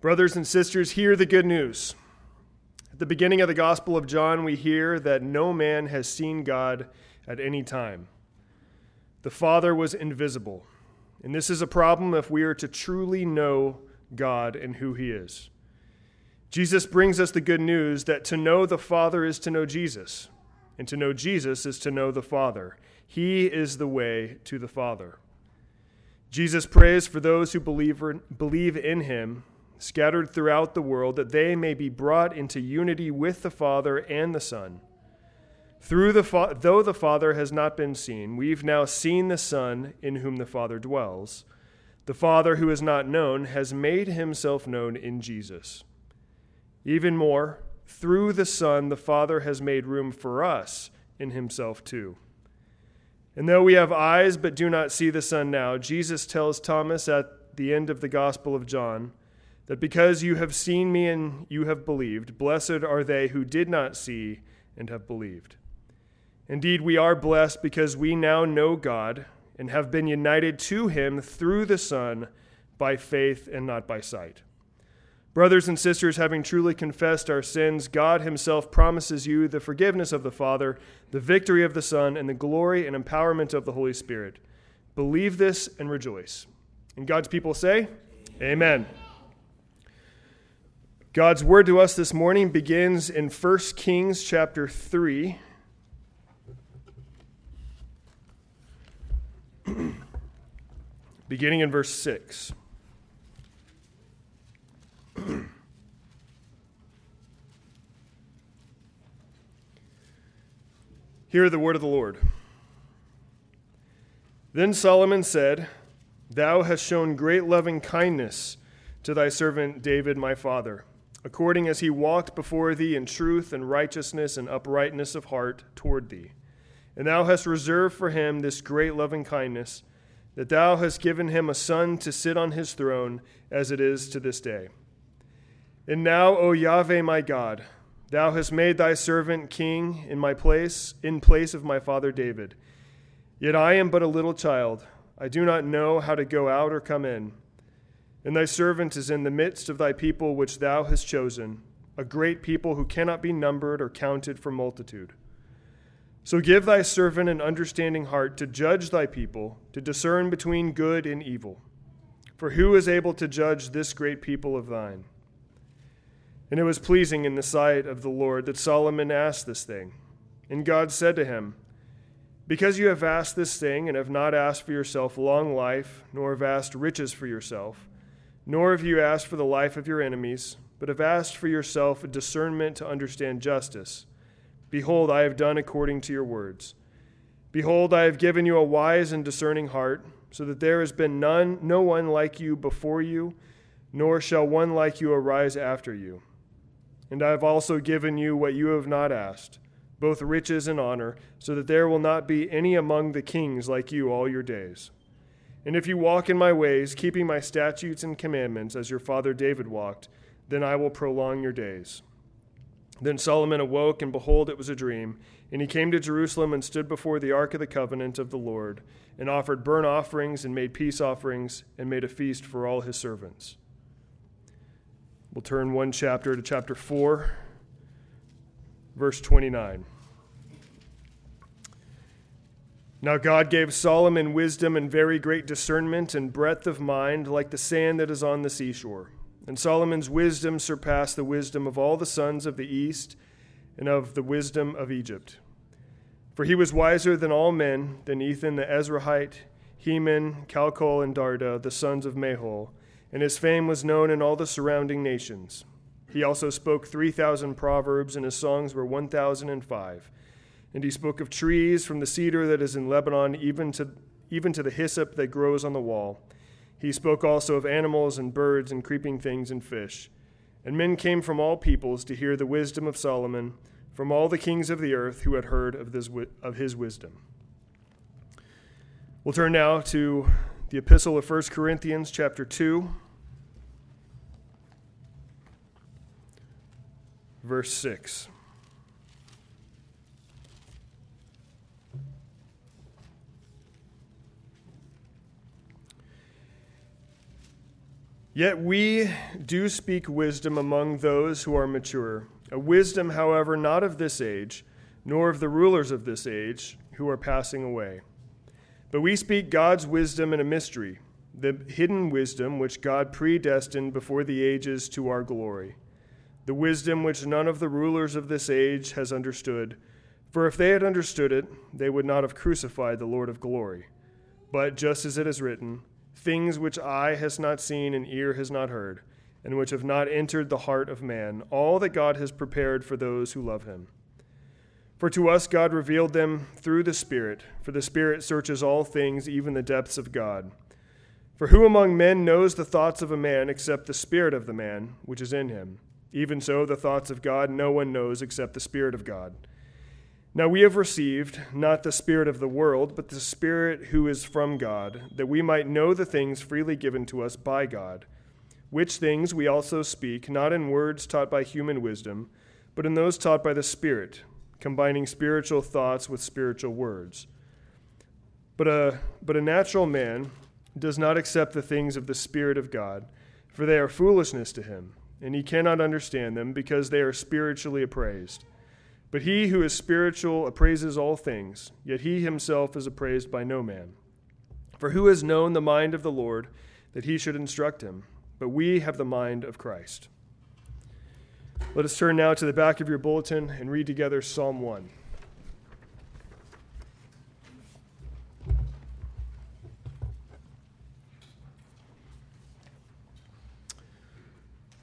Brothers and sisters, hear the good news. At the beginning of the Gospel of John, we hear that no man has seen God at any time. The Father was invisible, and this is a problem if we are to truly know God and who He is. Jesus brings us the good news that to know the Father is to know Jesus, and to know Jesus is to know the Father. He is the way to the Father. Jesus prays for those who believe, believe in him scattered throughout the world, that they may be brought into unity with the Father and the Son. Through the fa- though the Father has not been seen, we've now seen the Son in whom the Father dwells. The Father who is not known has made himself known in Jesus. Even more, through the Son, the Father has made room for us in himself too. And though we have eyes but do not see the Son now, Jesus tells Thomas at the end of the Gospel of John, that because you have seen me and you have believed, blessed are they who did not see and have believed. Indeed, we are blessed because we now know God and have been united to him through the Son by faith and not by sight. Brothers and sisters, having truly confessed our sins, God Himself promises you the forgiveness of the Father, the victory of the Son, and the glory and empowerment of the Holy Spirit. Believe this and rejoice. And God's people say, Amen. Amen. God's word to us this morning begins in 1 Kings chapter 3. beginning in verse 6. Hear the word of the Lord. Then Solomon said, Thou hast shown great loving kindness to thy servant David my father according as he walked before thee in truth and righteousness and uprightness of heart toward thee. And thou hast reserved for him this great loving kindness, that thou hast given him a son to sit on his throne, as it is to this day. And now, O Yahweh my God, thou hast made thy servant king in my place, in place of my father David. Yet I am but a little child. I do not know how to go out or come in. And thy servant is in the midst of thy people which thou hast chosen, a great people who cannot be numbered or counted for multitude. So give thy servant an understanding heart to judge thy people, to discern between good and evil. For who is able to judge this great people of thine? And it was pleasing in the sight of the Lord that Solomon asked this thing. And God said to him, Because you have asked this thing, and have not asked for yourself long life, nor have asked riches for yourself, nor have you asked for the life of your enemies, but have asked for yourself a discernment to understand justice. Behold, I have done according to your words. Behold, I have given you a wise and discerning heart, so that there has been none, no one like you before you, nor shall one like you arise after you. And I have also given you what you have not asked, both riches and honor, so that there will not be any among the kings like you all your days. And if you walk in my ways, keeping my statutes and commandments, as your father David walked, then I will prolong your days. Then Solomon awoke, and behold, it was a dream. And he came to Jerusalem and stood before the ark of the covenant of the Lord, and offered burnt offerings, and made peace offerings, and made a feast for all his servants. We'll turn one chapter to chapter 4, verse 29. Now God gave Solomon wisdom and very great discernment and breadth of mind, like the sand that is on the seashore. And Solomon's wisdom surpassed the wisdom of all the sons of the east and of the wisdom of Egypt. For he was wiser than all men, than Ethan the Ezrahite, Heman, Calcol, and Darda, the sons of Mahol, and his fame was known in all the surrounding nations. He also spoke 3,000 proverbs, and his songs were 1,005. And he spoke of trees from the cedar that is in Lebanon, even to, even to the hyssop that grows on the wall. He spoke also of animals and birds and creeping things and fish. And men came from all peoples to hear the wisdom of Solomon, from all the kings of the earth who had heard of, this, of his wisdom. We'll turn now to the epistle of 1 Corinthians, chapter 2, verse 6. Yet we do speak wisdom among those who are mature, a wisdom, however, not of this age, nor of the rulers of this age, who are passing away. But we speak God's wisdom in a mystery, the hidden wisdom which God predestined before the ages to our glory, the wisdom which none of the rulers of this age has understood. For if they had understood it, they would not have crucified the Lord of glory. But just as it is written, things which eye has not seen and ear has not heard, and which have not entered the heart of man, all that God has prepared for those who love him. For to us God revealed them through the Spirit, for the Spirit searches all things, even the depths of God. For who among men knows the thoughts of a man except the Spirit of the man which is in him? Even so, the thoughts of God no one knows except the Spirit of God. Now we have received not the Spirit of the world, but the Spirit who is from God, that we might know the things freely given to us by God, which things we also speak, not in words taught by human wisdom, but in those taught by the Spirit, combining spiritual thoughts with spiritual words. But a, but a natural man does not accept the things of the Spirit of God, for they are foolishness to him, and he cannot understand them because they are spiritually appraised. But he who is spiritual appraises all things, yet he himself is appraised by no man. For who has known the mind of the Lord that he should instruct him? But we have the mind of Christ. Let us turn now to the back of your bulletin and read together Psalm 1.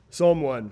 Psalm 1.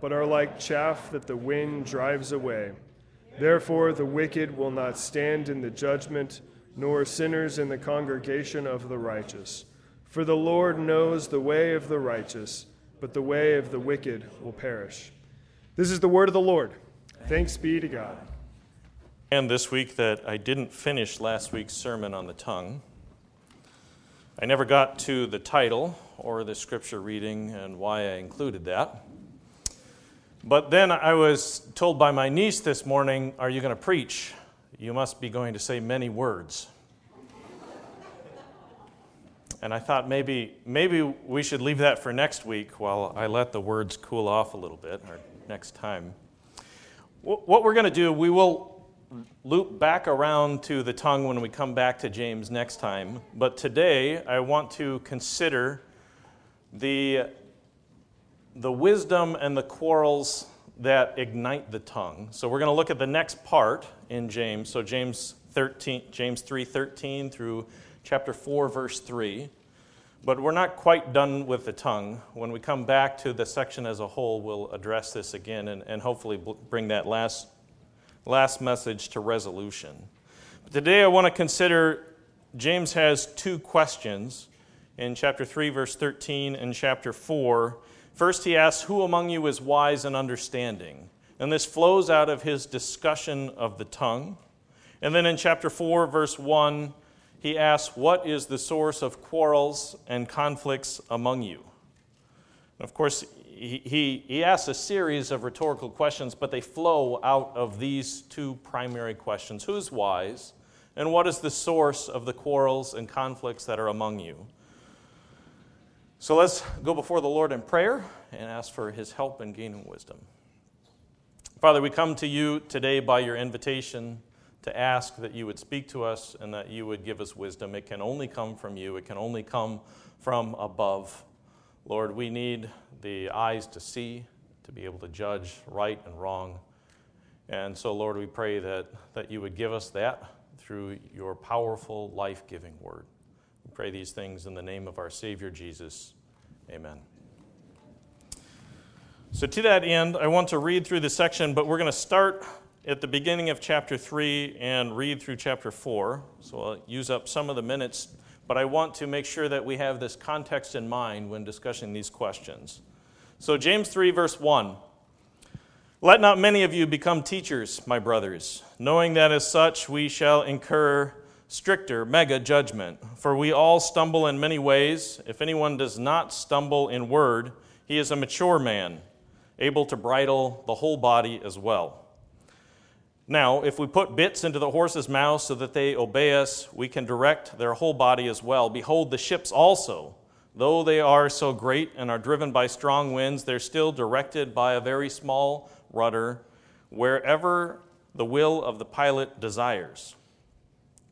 but are like chaff that the wind drives away. Therefore, the wicked will not stand in the judgment, nor sinners in the congregation of the righteous. For the Lord knows the way of the righteous, but the way of the wicked will perish. This is the word of the Lord. Thanks be to God. And this week that I didn't finish last week's sermon on the tongue. I never got to the title or the scripture reading and why I included that. But then I was told by my niece this morning, Are you going to preach? You must be going to say many words. and I thought maybe, maybe we should leave that for next week while I let the words cool off a little bit, or next time. What we're going to do, we will loop back around to the tongue when we come back to James next time. But today, I want to consider the the wisdom and the quarrels that ignite the tongue. So we're going to look at the next part in James. So James 13, James 3:13 through chapter 4 verse 3. But we're not quite done with the tongue. When we come back to the section as a whole, we'll address this again and, and hopefully bring that last, last message to resolution. But today I want to consider James has two questions in chapter 3, verse 13, and chapter 4 First, he asks, Who among you is wise and understanding? And this flows out of his discussion of the tongue. And then in chapter 4, verse 1, he asks, What is the source of quarrels and conflicts among you? And of course, he, he, he asks a series of rhetorical questions, but they flow out of these two primary questions Who's wise? And what is the source of the quarrels and conflicts that are among you? So let's go before the Lord in prayer and ask for his help in gaining wisdom. Father, we come to you today by your invitation to ask that you would speak to us and that you would give us wisdom. It can only come from you, it can only come from above. Lord, we need the eyes to see, to be able to judge right and wrong. And so, Lord, we pray that, that you would give us that through your powerful, life giving word. Pray these things in the name of our Savior Jesus. Amen. So, to that end, I want to read through the section, but we're going to start at the beginning of chapter 3 and read through chapter 4. So, I'll use up some of the minutes, but I want to make sure that we have this context in mind when discussing these questions. So, James 3, verse 1. Let not many of you become teachers, my brothers, knowing that as such we shall incur stricter mega judgment. For we all stumble in many ways. If anyone does not stumble in word, he is a mature man, able to bridle the whole body as well. Now, if we put bits into the horses' mouths so that they obey us, we can direct their whole body as well. Behold, the ships also, though they are so great and are driven by strong winds, they're still directed by a very small rudder wherever the will of the pilot desires.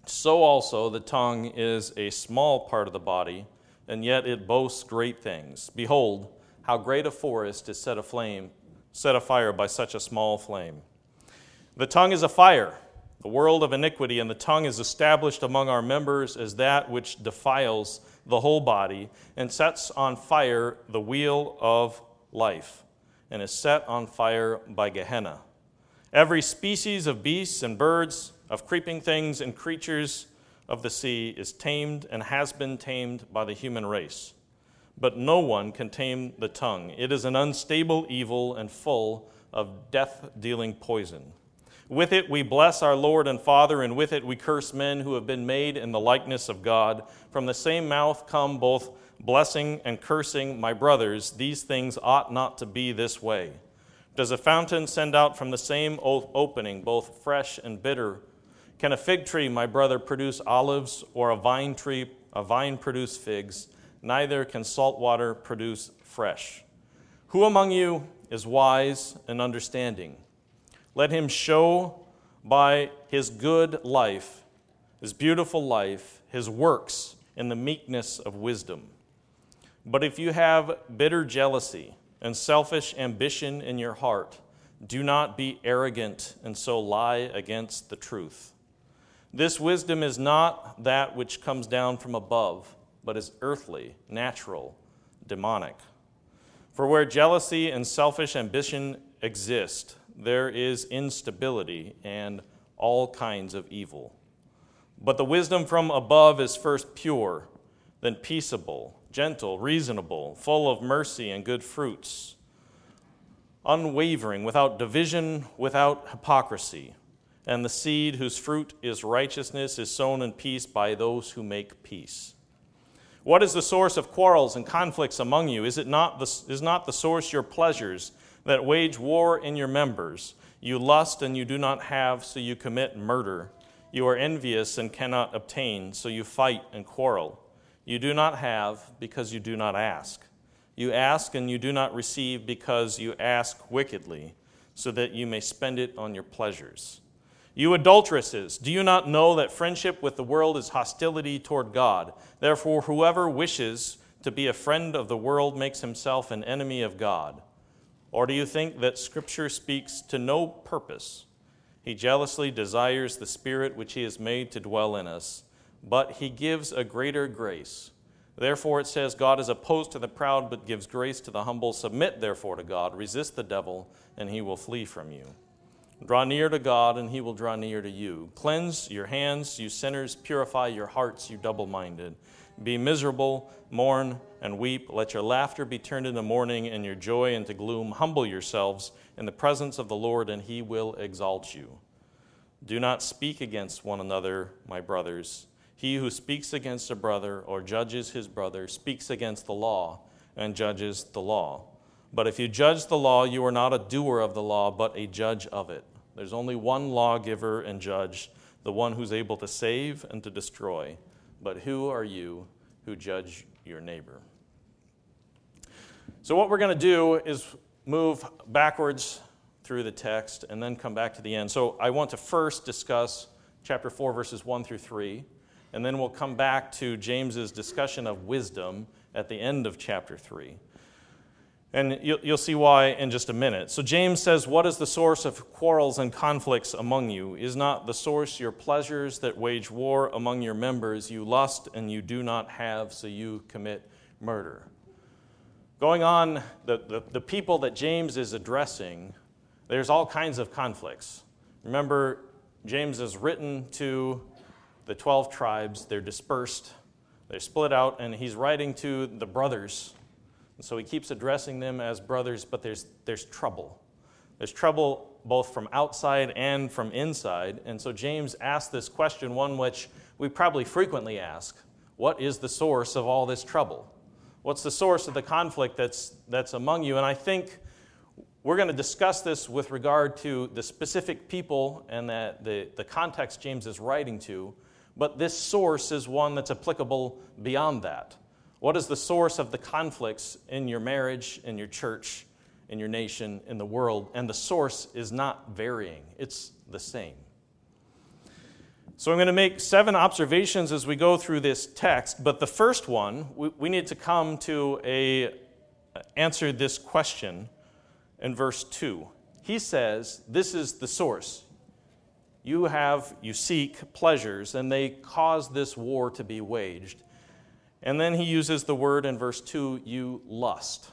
So also the tongue is a small part of the body, and yet it boasts great things. Behold, how great a forest is set aflame, set afire by such a small flame. The tongue is a fire, the world of iniquity, and the tongue is established among our members as that which defiles the whole body and sets on fire the wheel of life, and is set on fire by Gehenna. Every species of beasts and birds, of creeping things and creatures of the sea is tamed and has been tamed by the human race. But no one can tame the tongue. It is an unstable evil and full of death dealing poison. With it we bless our Lord and Father, and with it we curse men who have been made in the likeness of God. From the same mouth come both blessing and cursing. My brothers, these things ought not to be this way. Does a fountain send out from the same opening both fresh and bitter? Can a fig tree, my brother, produce olives, or a vine tree, a vine produce figs? Neither can salt water produce fresh. Who among you is wise and understanding? Let him show by his good life, his beautiful life, his works in the meekness of wisdom. But if you have bitter jealousy and selfish ambition in your heart, do not be arrogant and so lie against the truth. This wisdom is not that which comes down from above, but is earthly, natural, demonic. For where jealousy and selfish ambition exist, there is instability and all kinds of evil. But the wisdom from above is first pure, then peaceable, gentle, reasonable, full of mercy and good fruits, unwavering, without division, without hypocrisy. And the seed whose fruit is righteousness is sown in peace by those who make peace. What is the source of quarrels and conflicts among you? Is, it not the, is not the source your pleasures? that wage war in your members. You lust and you do not have, so you commit murder. You are envious and cannot obtain, so you fight and quarrel. You do not have because you do not ask. You ask and you do not receive because you ask wickedly, so that you may spend it on your pleasures. You adulteresses, do you not know that friendship with the world is hostility toward God? Therefore, whoever wishes to be a friend of the world makes himself an enemy of God. Or do you think that Scripture speaks to no purpose? He jealously desires the Spirit which He has made to dwell in us, but He gives a greater grace. Therefore, it says, God is opposed to the proud, but gives grace to the humble. Submit, therefore, to God. Resist the devil, and he will flee from you. Draw near to God, and he will draw near to you. Cleanse your hands, you sinners. Purify your hearts, you double minded. Be miserable, mourn, and weep. Let your laughter be turned into mourning and your joy into gloom. Humble yourselves in the presence of the Lord, and he will exalt you. Do not speak against one another, my brothers. He who speaks against a brother or judges his brother speaks against the law and judges the law. But if you judge the law, you are not a doer of the law, but a judge of it. There's only one lawgiver and judge, the one who's able to save and to destroy. But who are you who judge your neighbor? So, what we're going to do is move backwards through the text and then come back to the end. So, I want to first discuss chapter 4, verses 1 through 3, and then we'll come back to James's discussion of wisdom at the end of chapter 3. And you'll see why in just a minute. So, James says, What is the source of quarrels and conflicts among you? Is not the source your pleasures that wage war among your members? You lust and you do not have, so you commit murder. Going on, the, the, the people that James is addressing, there's all kinds of conflicts. Remember, James is written to the 12 tribes, they're dispersed, they're split out, and he's writing to the brothers And so he keeps addressing them as brothers, but there's, there's trouble. There's trouble both from outside and from inside. And so James asks this question, one which we probably frequently ask What is the source of all this trouble? What's the source of the conflict that's, that's among you? And I think we're going to discuss this with regard to the specific people and the, the, the context James is writing to, but this source is one that's applicable beyond that. What is the source of the conflicts in your marriage, in your church, in your nation, in the world? And the source is not varying, it's the same. So I'm going to make seven observations as we go through this text, but the first one, we, we need to come to a answer this question in verse 2. He says, This is the source. You have, you seek pleasures, and they cause this war to be waged. And then he uses the word in verse 2, you lust.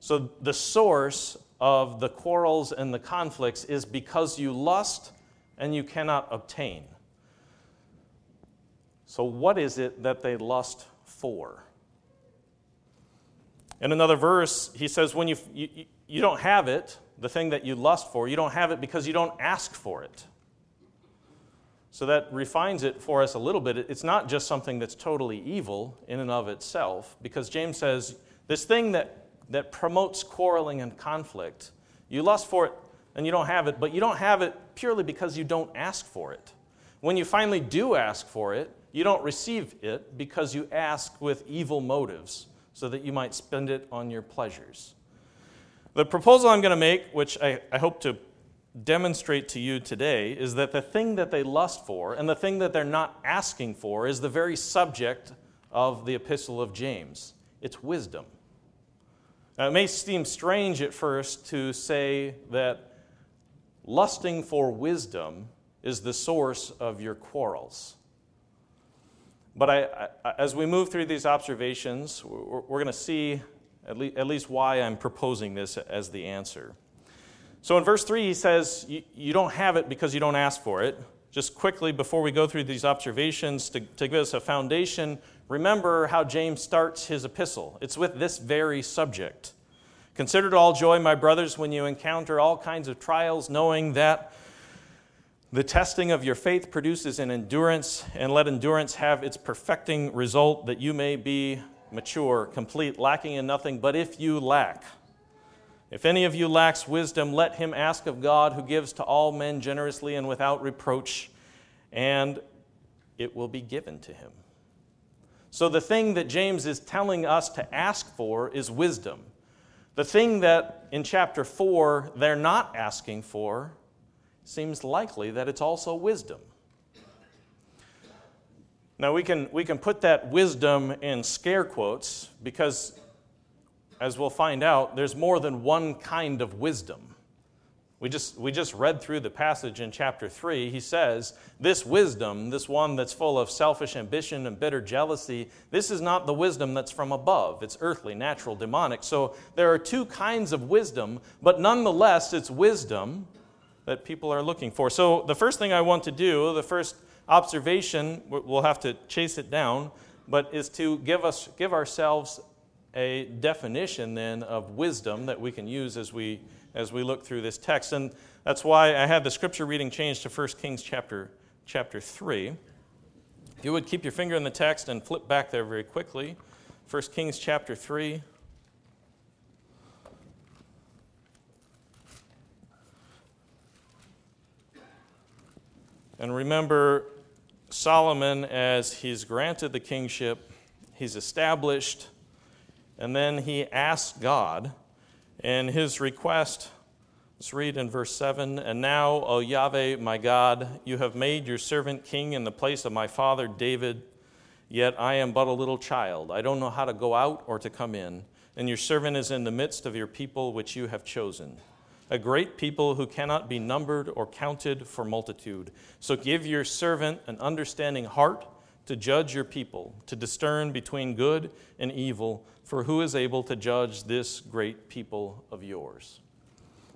So the source of the quarrels and the conflicts is because you lust and you cannot obtain. So, what is it that they lust for? In another verse, he says, when you, you, you don't have it, the thing that you lust for, you don't have it because you don't ask for it. So that refines it for us a little bit. It's not just something that's totally evil in and of itself, because James says this thing that, that promotes quarreling and conflict, you lust for it and you don't have it, but you don't have it purely because you don't ask for it. When you finally do ask for it, you don't receive it because you ask with evil motives so that you might spend it on your pleasures. The proposal I'm going to make, which I, I hope to demonstrate to you today, is that the thing that they lust for and the thing that they're not asking for is the very subject of the epistle of James it's wisdom. Now, it may seem strange at first to say that lusting for wisdom is the source of your quarrels. But I, I, as we move through these observations, we're, we're going to see at, le- at least why I'm proposing this as the answer. So in verse 3, he says, You don't have it because you don't ask for it. Just quickly, before we go through these observations, to, to give us a foundation, remember how James starts his epistle. It's with this very subject. Consider it all joy, my brothers, when you encounter all kinds of trials, knowing that the testing of your faith produces an endurance, and let endurance have its perfecting result, that you may be mature, complete, lacking in nothing. But if you lack, if any of you lacks wisdom, let him ask of God, who gives to all men generously and without reproach, and it will be given to him. So, the thing that James is telling us to ask for is wisdom. The thing that in chapter 4 they're not asking for seems likely that it's also wisdom. Now, we can, we can put that wisdom in scare quotes because, as we'll find out, there's more than one kind of wisdom. We just, we just read through the passage in chapter 3. He says, This wisdom, this one that's full of selfish ambition and bitter jealousy, this is not the wisdom that's from above. It's earthly, natural, demonic. So there are two kinds of wisdom, but nonetheless, it's wisdom that people are looking for. So, the first thing I want to do, the first observation, we'll have to chase it down, but is to give, us, give ourselves a definition then of wisdom that we can use as we, as we look through this text. And that's why I had the scripture reading changed to 1 Kings chapter, chapter 3. If you would keep your finger in the text and flip back there very quickly. 1 Kings chapter 3. And remember, Solomon, as he's granted the kingship, he's established, and then he asked God, and his request, let's read in verse 7 And now, O Yahweh, my God, you have made your servant king in the place of my father David, yet I am but a little child. I don't know how to go out or to come in, and your servant is in the midst of your people which you have chosen a great people who cannot be numbered or counted for multitude. So give your servant an understanding heart to judge your people, to discern between good and evil, for who is able to judge this great people of yours?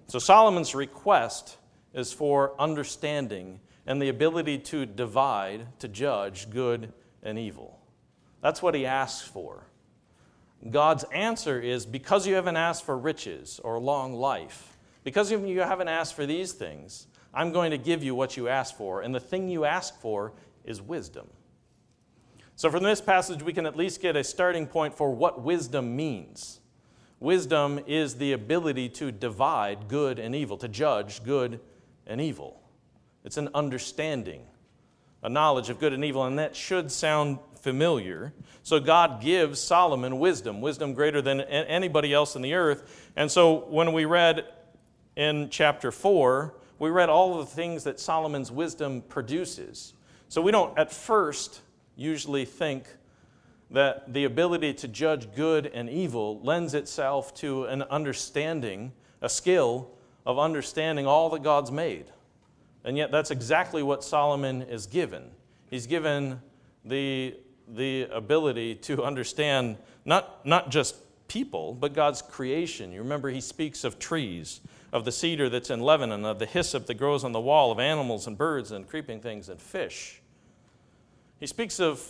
So Solomon's request is for understanding and the ability to divide, to judge good and evil. That's what he asks for. God's answer is because you haven't asked for riches or long life, because you haven't asked for these things, I'm going to give you what you asked for. And the thing you ask for is wisdom. So, from this passage, we can at least get a starting point for what wisdom means. Wisdom is the ability to divide good and evil, to judge good and evil. It's an understanding, a knowledge of good and evil, and that should sound familiar. So, God gives Solomon wisdom, wisdom greater than anybody else in the earth. And so, when we read in chapter 4, we read all the things that Solomon's wisdom produces. So, we don't at first usually think that the ability to judge good and evil lends itself to an understanding, a skill of understanding all that God's made. And yet, that's exactly what Solomon is given. He's given the, the ability to understand not, not just people, but God's creation. You remember, he speaks of trees, of the cedar that's in Lebanon, of the hyssop that grows on the wall, of animals and birds and creeping things and fish. He speaks of,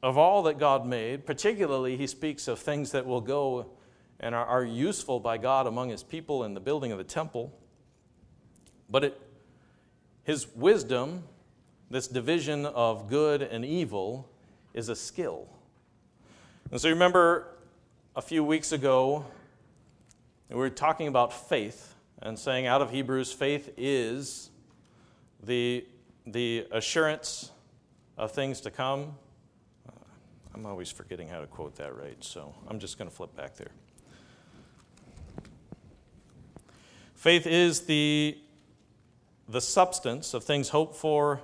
of all that God made. Particularly, he speaks of things that will go and are, are useful by God among his people in the building of the temple. But it, his wisdom, this division of good and evil, is a skill. And so, you remember a few weeks ago, we were talking about faith and saying out of Hebrews, faith is the, the assurance of things to come. Uh, I'm always forgetting how to quote that right, so I'm just going to flip back there. Faith is the, the substance of things hoped for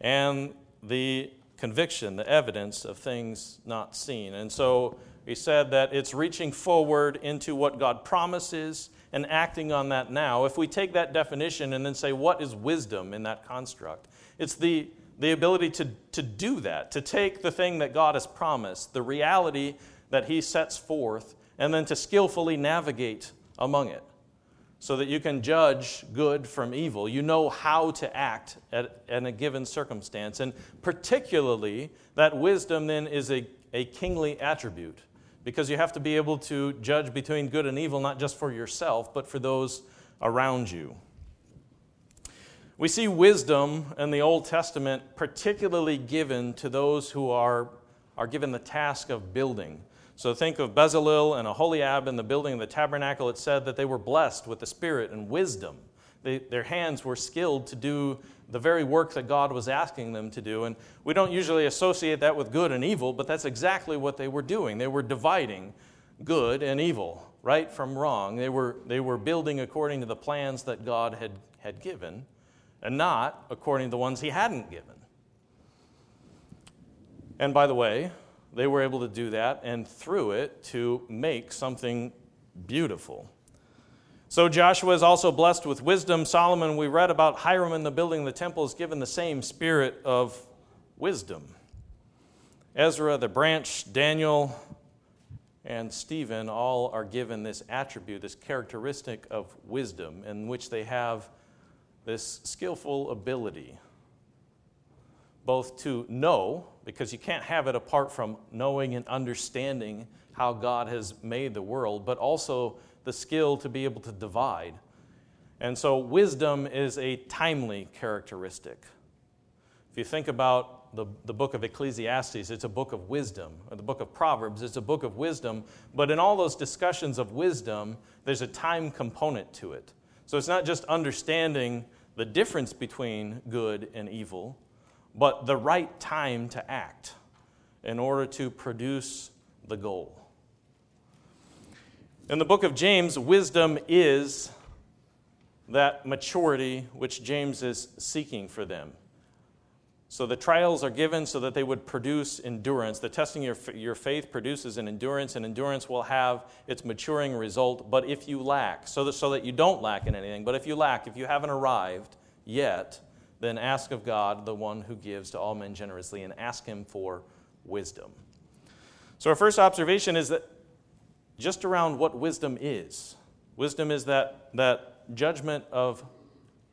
and the conviction, the evidence of things not seen. And so we said that it's reaching forward into what God promises and acting on that now. If we take that definition and then say, what is wisdom in that construct? It's the the ability to, to do that, to take the thing that God has promised, the reality that He sets forth, and then to skillfully navigate among it so that you can judge good from evil. You know how to act at, in a given circumstance. And particularly, that wisdom then is a, a kingly attribute because you have to be able to judge between good and evil, not just for yourself, but for those around you. We see wisdom in the Old Testament particularly given to those who are, are given the task of building. So think of Bezalel and Aholiab in the building of the tabernacle. It said that they were blessed with the Spirit and wisdom. They, their hands were skilled to do the very work that God was asking them to do. And we don't usually associate that with good and evil, but that's exactly what they were doing. They were dividing good and evil, right from wrong. They were, they were building according to the plans that God had, had given and not according to the ones he hadn't given. And by the way, they were able to do that and through it to make something beautiful. So Joshua is also blessed with wisdom. Solomon, we read about Hiram in the building the temple, is given the same spirit of wisdom. Ezra, the branch, Daniel, and Stephen all are given this attribute, this characteristic of wisdom, in which they have this skillful ability, both to know, because you can't have it apart from knowing and understanding how God has made the world, but also the skill to be able to divide. And so, wisdom is a timely characteristic. If you think about the, the book of Ecclesiastes, it's a book of wisdom. Or the book of Proverbs, it's a book of wisdom. But in all those discussions of wisdom, there's a time component to it. So it's not just understanding the difference between good and evil, but the right time to act in order to produce the goal. In the book of James, wisdom is that maturity which James is seeking for them. So the trials are given so that they would produce endurance. The testing your, your faith produces an endurance, and endurance will have its maturing result. But if you lack, so that, so that you don't lack in anything, but if you lack, if you haven't arrived yet, then ask of God, the one who gives to all men generously, and ask Him for wisdom. So, our first observation is that just around what wisdom is wisdom is that, that judgment of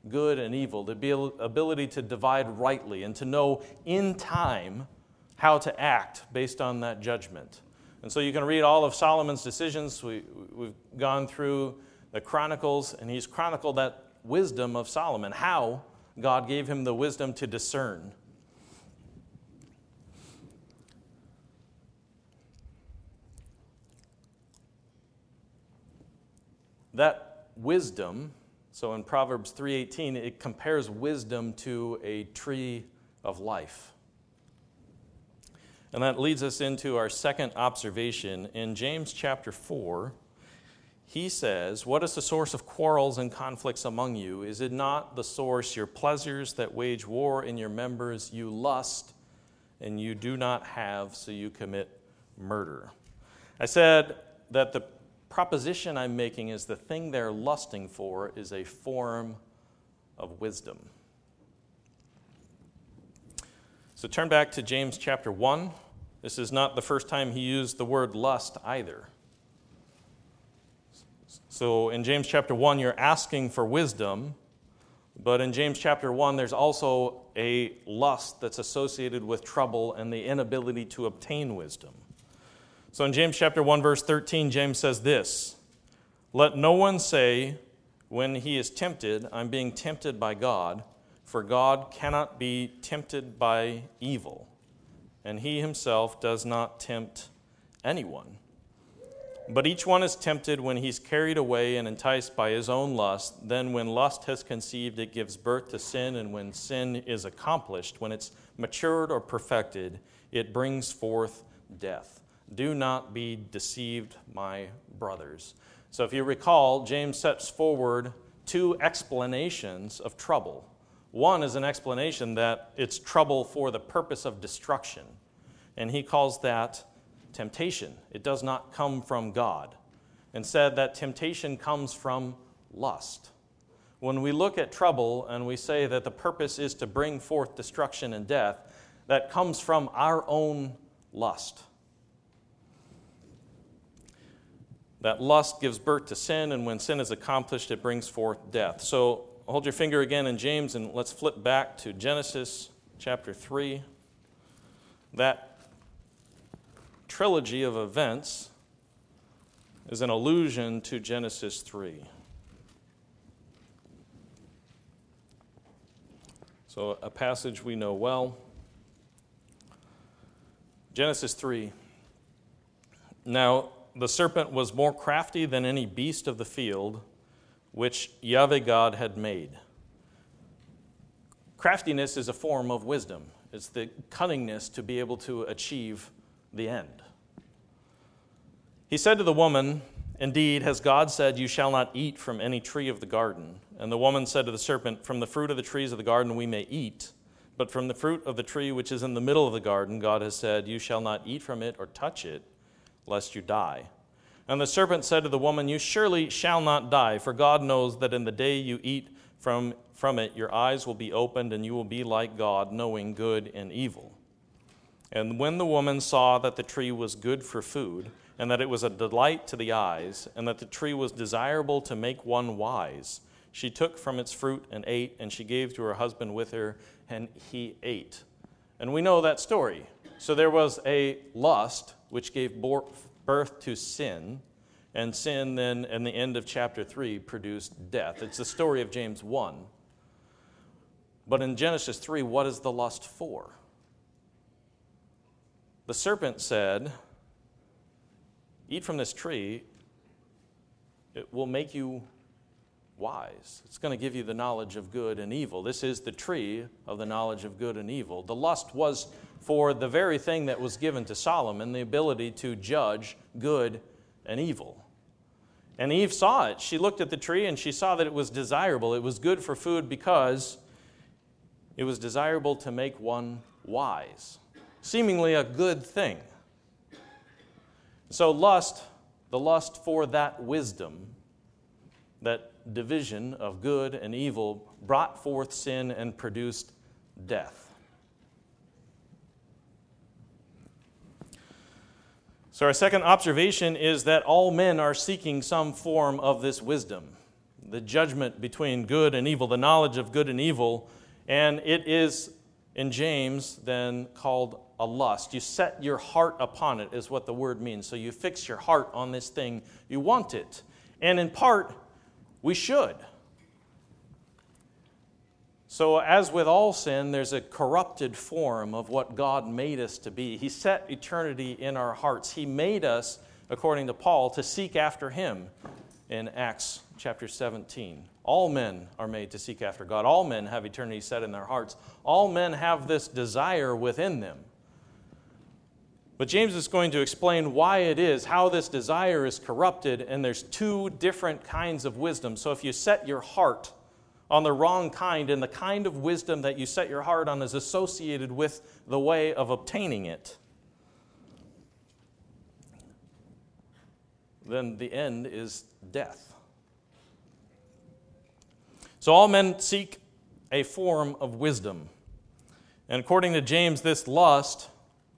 good and evil, the ability to divide rightly and to know in time how to act based on that judgment. And so you can read all of Solomon's decisions. We, we've gone through the Chronicles, and he's chronicled that wisdom of Solomon, how God gave him the wisdom to discern. That wisdom, so in Proverbs 3:18 it compares wisdom to a tree of life. And that leads us into our second observation in James chapter 4 he says, What is the source of quarrels and conflicts among you? Is it not the source your pleasures that wage war in your members? You lust, and you do not have, so you commit murder. I said that the proposition I'm making is the thing they're lusting for is a form of wisdom. So turn back to James chapter 1. This is not the first time he used the word lust either. So in James chapter 1, you're asking for wisdom, but in James chapter 1, there's also a lust that's associated with trouble and the inability to obtain wisdom. So in James chapter 1, verse 13, James says this Let no one say, when he is tempted, I'm being tempted by God, for God cannot be tempted by evil, and he himself does not tempt anyone. But each one is tempted when he's carried away and enticed by his own lust. Then, when lust has conceived, it gives birth to sin. And when sin is accomplished, when it's matured or perfected, it brings forth death. Do not be deceived, my brothers. So, if you recall, James sets forward two explanations of trouble. One is an explanation that it's trouble for the purpose of destruction, and he calls that temptation. It does not come from God. Instead, that temptation comes from lust. When we look at trouble and we say that the purpose is to bring forth destruction and death, that comes from our own lust. That lust gives birth to sin, and when sin is accomplished, it brings forth death. So hold your finger again in James and let's flip back to Genesis chapter 3. That trilogy of events is an allusion to Genesis 3. So, a passage we know well. Genesis 3. Now, the serpent was more crafty than any beast of the field which Yahweh God had made. Craftiness is a form of wisdom, it's the cunningness to be able to achieve the end. He said to the woman, Indeed, has God said, You shall not eat from any tree of the garden? And the woman said to the serpent, From the fruit of the trees of the garden we may eat, but from the fruit of the tree which is in the middle of the garden, God has said, You shall not eat from it or touch it, lest you die. And the serpent said to the woman, You surely shall not die, for God knows that in the day you eat from, from it, your eyes will be opened, and you will be like God, knowing good and evil. And when the woman saw that the tree was good for food, and that it was a delight to the eyes, and that the tree was desirable to make one wise, she took from its fruit and ate, and she gave to her husband with her, and he ate. And we know that story. So there was a lust which gave birth to sin, and sin then, in the end of chapter 3, produced death. It's the story of James 1. But in Genesis 3, what is the lust for? The serpent said, Eat from this tree, it will make you wise. It's going to give you the knowledge of good and evil. This is the tree of the knowledge of good and evil. The lust was for the very thing that was given to Solomon the ability to judge good and evil. And Eve saw it. She looked at the tree and she saw that it was desirable. It was good for food because it was desirable to make one wise seemingly a good thing. So, lust, the lust for that wisdom, that division of good and evil, brought forth sin and produced death. So, our second observation is that all men are seeking some form of this wisdom the judgment between good and evil, the knowledge of good and evil, and it is in James then called a lust. You set your heart upon it, is what the word means. So you fix your heart on this thing, you want it. And in part, we should. So, as with all sin, there's a corrupted form of what God made us to be. He set eternity in our hearts. He made us, according to Paul, to seek after Him in Acts chapter 17. All men are made to seek after God. All men have eternity set in their hearts. All men have this desire within them. But James is going to explain why it is, how this desire is corrupted, and there's two different kinds of wisdom. So if you set your heart on the wrong kind, and the kind of wisdom that you set your heart on is associated with the way of obtaining it, then the end is death. So all men seek a form of wisdom. And according to James, this lust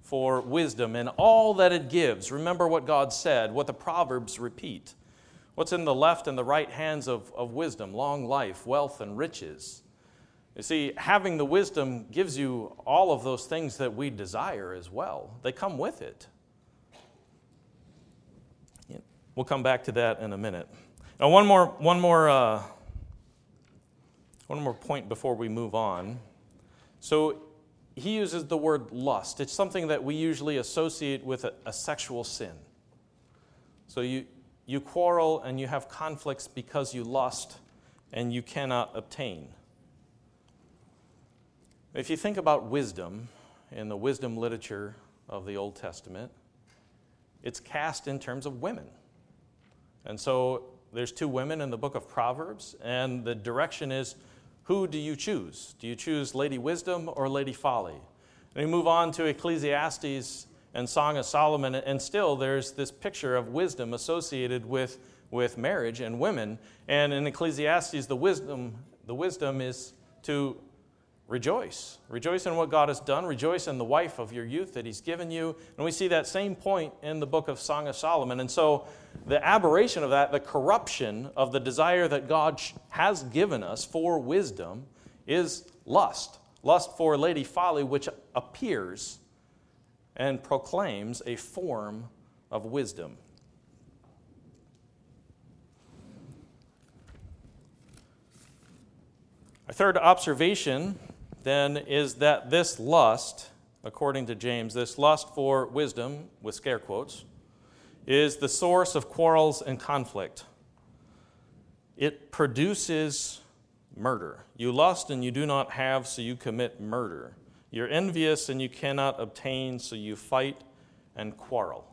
for wisdom and all that it gives, remember what God said, what the Proverbs repeat. What's in the left and the right hands of, of wisdom? Long life, wealth, and riches. You see, having the wisdom gives you all of those things that we desire as well. They come with it. We'll come back to that in a minute. Now, one more, one more uh, one more point before we move on. So he uses the word lust. It's something that we usually associate with a, a sexual sin. So you, you quarrel and you have conflicts because you lust and you cannot obtain. If you think about wisdom in the wisdom literature of the Old Testament, it's cast in terms of women. And so there's two women in the book of Proverbs, and the direction is who do you choose? Do you choose Lady Wisdom or Lady Folly? And we move on to Ecclesiastes and Song of Solomon, and still there's this picture of wisdom associated with, with marriage and women. And in Ecclesiastes, the wisdom, the wisdom is to rejoice. Rejoice in what God has done. Rejoice in the wife of your youth that He's given you. And we see that same point in the book of Song of Solomon. And so, the aberration of that, the corruption of the desire that God has given us for wisdom, is lust. Lust for Lady Folly, which appears and proclaims a form of wisdom. Our third observation then is that this lust, according to James, this lust for wisdom, with scare quotes, is the source of quarrels and conflict. It produces murder. You lust and you do not have, so you commit murder. You're envious and you cannot obtain, so you fight and quarrel.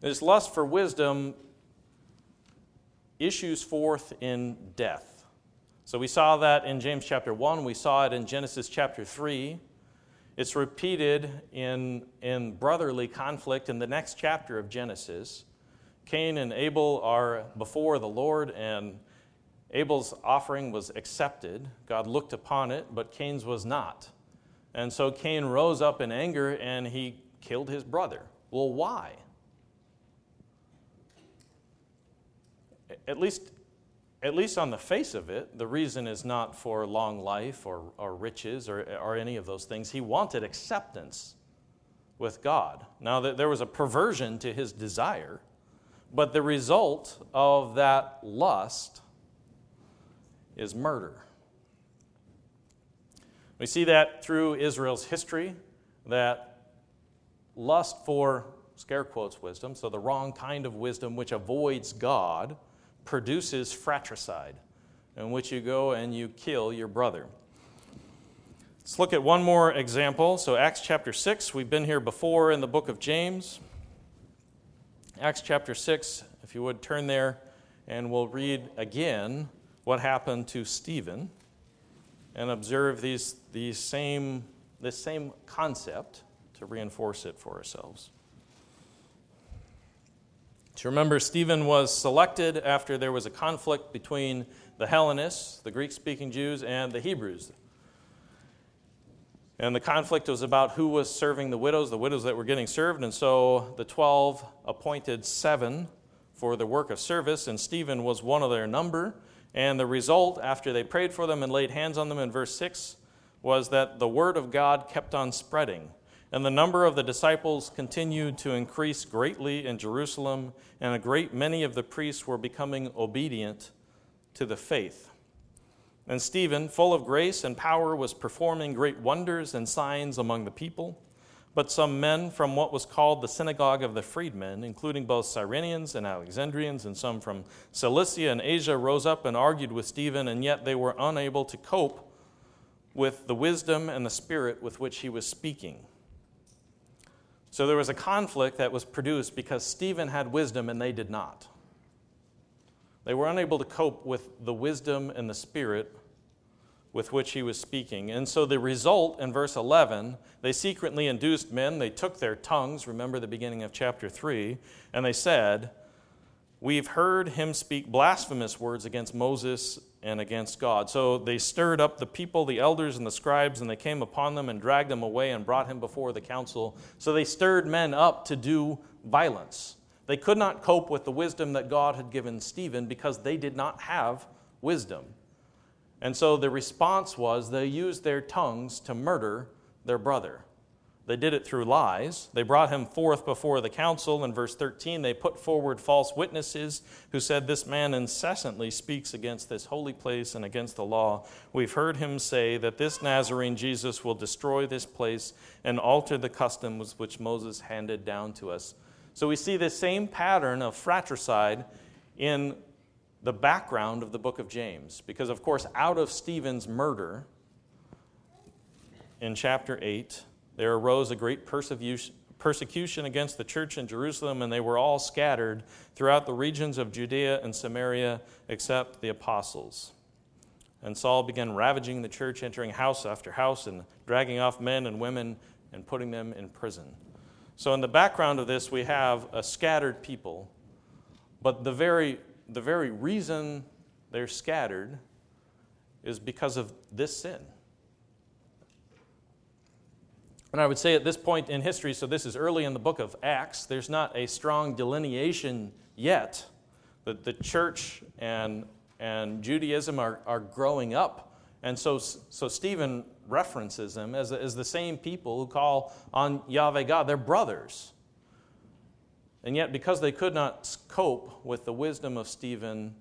This lust for wisdom issues forth in death. So we saw that in James chapter 1, we saw it in Genesis chapter 3. It's repeated in, in brotherly conflict in the next chapter of Genesis. Cain and Abel are before the Lord, and Abel's offering was accepted. God looked upon it, but Cain's was not. And so Cain rose up in anger and he killed his brother. Well, why? At least at least on the face of it, the reason is not for long life or, or riches or, or any of those things. He wanted acceptance with God. Now, there was a perversion to his desire, but the result of that lust is murder. We see that through Israel's history, that lust for, scare quotes, wisdom, so the wrong kind of wisdom which avoids God produces fratricide, in which you go and you kill your brother. Let's look at one more example. So, Acts chapter 6, we've been here before in the book of James. Acts chapter 6, if you would turn there, and we'll read again what happened to Stephen and observe these, these same, this same concept to reinforce it for ourselves. To remember, Stephen was selected after there was a conflict between the Hellenists, the Greek speaking Jews, and the Hebrews. And the conflict was about who was serving the widows, the widows that were getting served. And so the 12 appointed seven for the work of service, and Stephen was one of their number. And the result, after they prayed for them and laid hands on them in verse 6, was that the word of God kept on spreading, and the number of the disciples continued to increase greatly in Jerusalem, and a great many of the priests were becoming obedient to the faith. And Stephen, full of grace and power, was performing great wonders and signs among the people. But some men from what was called the synagogue of the freedmen, including both Cyrenians and Alexandrians, and some from Cilicia and Asia, rose up and argued with Stephen, and yet they were unable to cope with the wisdom and the spirit with which he was speaking. So there was a conflict that was produced because Stephen had wisdom and they did not. They were unable to cope with the wisdom and the spirit with which he was speaking. And so the result in verse 11, they secretly induced men, they took their tongues, remember the beginning of chapter 3, and they said, We've heard him speak blasphemous words against Moses and against God. So they stirred up the people, the elders and the scribes, and they came upon them and dragged them away and brought him before the council. So they stirred men up to do violence. They could not cope with the wisdom that God had given Stephen because they did not have wisdom. And so the response was they used their tongues to murder their brother. They did it through lies. They brought him forth before the council. In verse 13, they put forward false witnesses who said, This man incessantly speaks against this holy place and against the law. We've heard him say that this Nazarene Jesus will destroy this place and alter the customs which Moses handed down to us. So we see this same pattern of fratricide in the background of the book of James. Because, of course, out of Stephen's murder in chapter 8, there arose a great persecution against the church in Jerusalem, and they were all scattered throughout the regions of Judea and Samaria except the apostles. And Saul began ravaging the church, entering house after house and dragging off men and women and putting them in prison. So, in the background of this, we have a scattered people, but the very, the very reason they're scattered is because of this sin. And I would say at this point in history, so this is early in the book of Acts, there's not a strong delineation yet that the church and, and Judaism are, are growing up. And so, so Stephen references them as, as the same people who call on Yahweh God. They're brothers. And yet, because they could not cope with the wisdom of Stephen,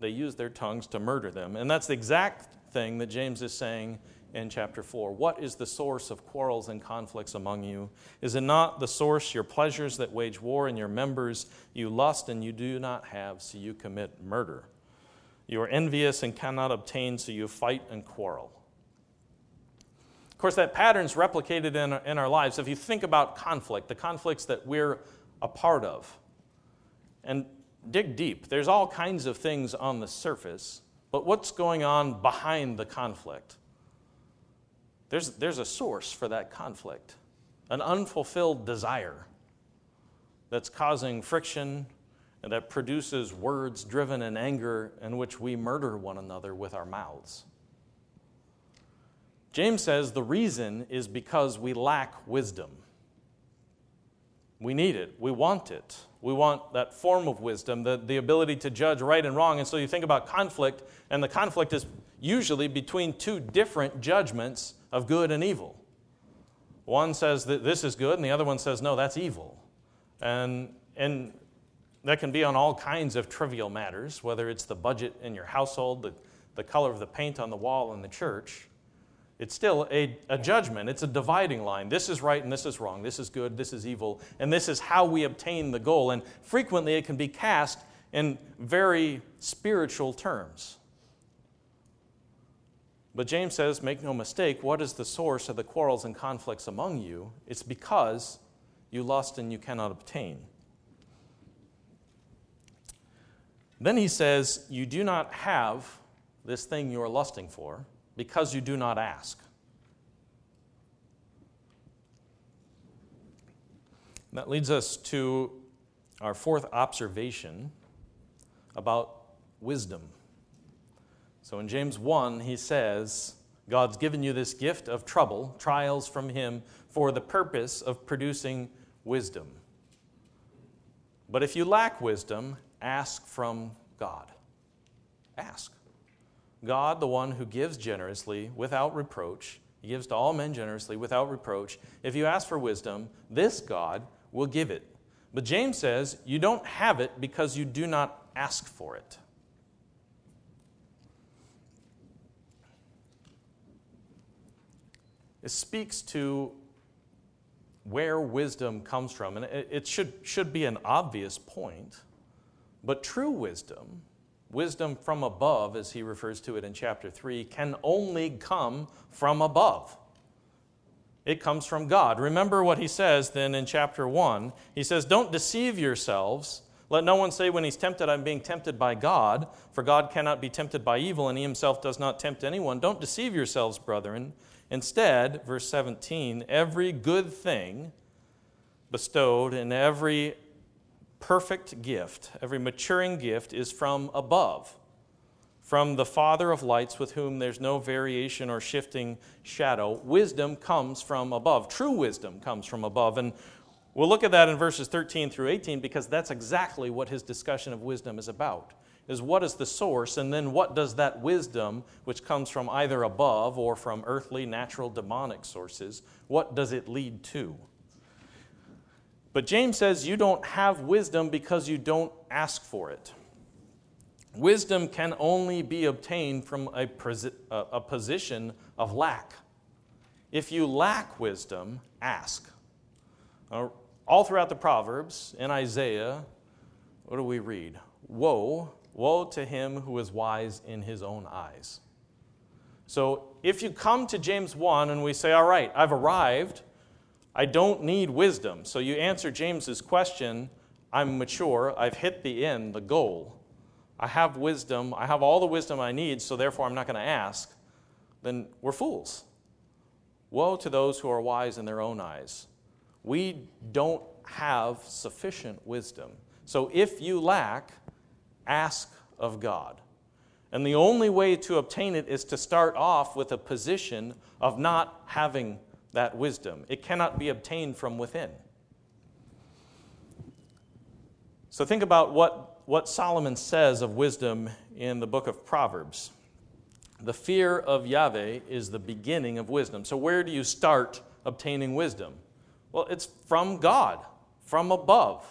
they used their tongues to murder them. And that's the exact thing that James is saying in chapter 4. What is the source of quarrels and conflicts among you? Is it not the source your pleasures that wage war in your members? You lust and you do not have, so you commit murder. You are envious and cannot obtain, so you fight and quarrel. Of course, that pattern's replicated in our, in our lives. If you think about conflict, the conflicts that we're a part of, and dig deep, there's all kinds of things on the surface, but what's going on behind the conflict? There's, there's a source for that conflict, an unfulfilled desire that's causing friction and that produces words driven in anger in which we murder one another with our mouths. James says the reason is because we lack wisdom. We need it. We want it. We want that form of wisdom, the, the ability to judge right and wrong. And so you think about conflict, and the conflict is usually between two different judgments of good and evil. One says that this is good, and the other one says, no, that's evil. And, and that can be on all kinds of trivial matters, whether it's the budget in your household, the, the color of the paint on the wall in the church. It's still a, a judgment. It's a dividing line. This is right and this is wrong. This is good, this is evil, and this is how we obtain the goal. And frequently it can be cast in very spiritual terms. But James says, make no mistake, what is the source of the quarrels and conflicts among you? It's because you lust and you cannot obtain. Then he says, You do not have this thing you are lusting for because you do not ask. That leads us to our fourth observation about wisdom. So in James 1, he says, God's given you this gift of trouble, trials from Him, for the purpose of producing wisdom. But if you lack wisdom, ask from God. Ask. God, the one who gives generously, without reproach, He gives to all men generously without reproach. If you ask for wisdom, this God will give it. But James says you don't have it because you do not ask for it. It speaks to where wisdom comes from. And it, should, should be an obvious point. But true wisdom, wisdom from above, as he refers to it in chapter 3, can only come from above. It comes from God. Remember what he says then in chapter 1. He says, Don't deceive yourselves. Let no one say when he's tempted, I'm being tempted by God, for God cannot be tempted by evil, and he himself does not tempt anyone. Don't deceive yourselves, brethren. Instead, verse 17, every good thing bestowed and every perfect gift, every maturing gift is from above, from the Father of lights, with whom there's no variation or shifting shadow. Wisdom comes from above. True wisdom comes from above. And we'll look at that in verses 13 through 18 because that's exactly what his discussion of wisdom is about is what is the source, and then what does that wisdom, which comes from either above or from earthly, natural, demonic sources, what does it lead to? But James says you don't have wisdom because you don't ask for it. Wisdom can only be obtained from a, a position of lack. If you lack wisdom, ask. Uh, all throughout the Proverbs, in Isaiah, what do we read? Woe Woe to him who is wise in his own eyes. So if you come to James 1 and we say, All right, I've arrived, I don't need wisdom. So you answer James's question, I'm mature, I've hit the end, the goal. I have wisdom, I have all the wisdom I need, so therefore I'm not going to ask. Then we're fools. Woe to those who are wise in their own eyes. We don't have sufficient wisdom. So if you lack, ask of God. And the only way to obtain it is to start off with a position of not having that wisdom. It cannot be obtained from within. So think about what, what Solomon says of wisdom in the book of Proverbs. The fear of Yahweh is the beginning of wisdom. So, where do you start obtaining wisdom? Well, it's from God, from above.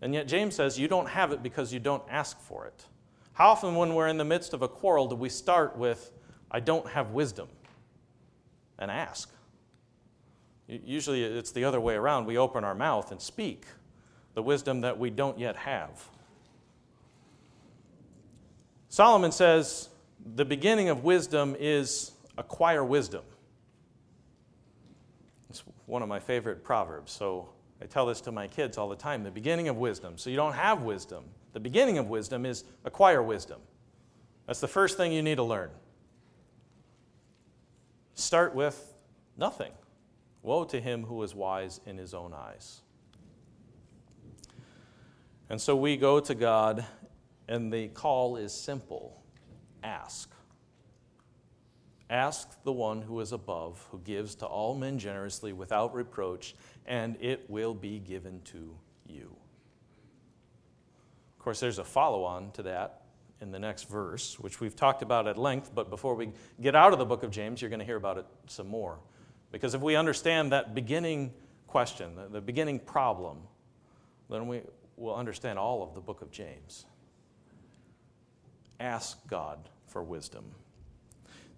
And yet, James says you don't have it because you don't ask for it. How often, when we're in the midst of a quarrel, do we start with, I don't have wisdom, and ask? Usually, it's the other way around. We open our mouth and speak the wisdom that we don't yet have. Solomon says the beginning of wisdom is acquire wisdom. It's one of my favorite proverbs. So I tell this to my kids all the time the beginning of wisdom. So you don't have wisdom. The beginning of wisdom is acquire wisdom. That's the first thing you need to learn. Start with nothing. Woe to him who is wise in his own eyes. And so we go to God, and the call is simple ask. Ask the one who is above, who gives to all men generously without reproach, and it will be given to you. Of course, there's a follow on to that in the next verse, which we've talked about at length, but before we get out of the book of James, you're going to hear about it some more. Because if we understand that beginning question, the, beginning problem, then we will understand all of the book of James. Ask God for wisdom.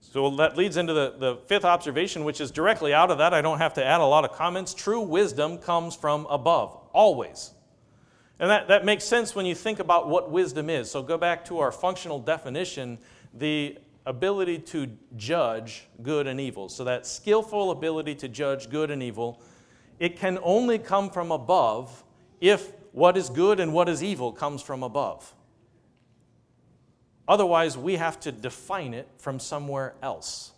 So that leads into the, the fifth observation, which is directly out of that. I don't have to add a lot of comments. True wisdom comes from above, always. And that, that makes sense when you think about what wisdom is. So go back to our functional definition the ability to judge good and evil. So that skillful ability to judge good and evil, it can only come from above if what is good and what is evil comes from above. Otherwise, we have to define it from somewhere else.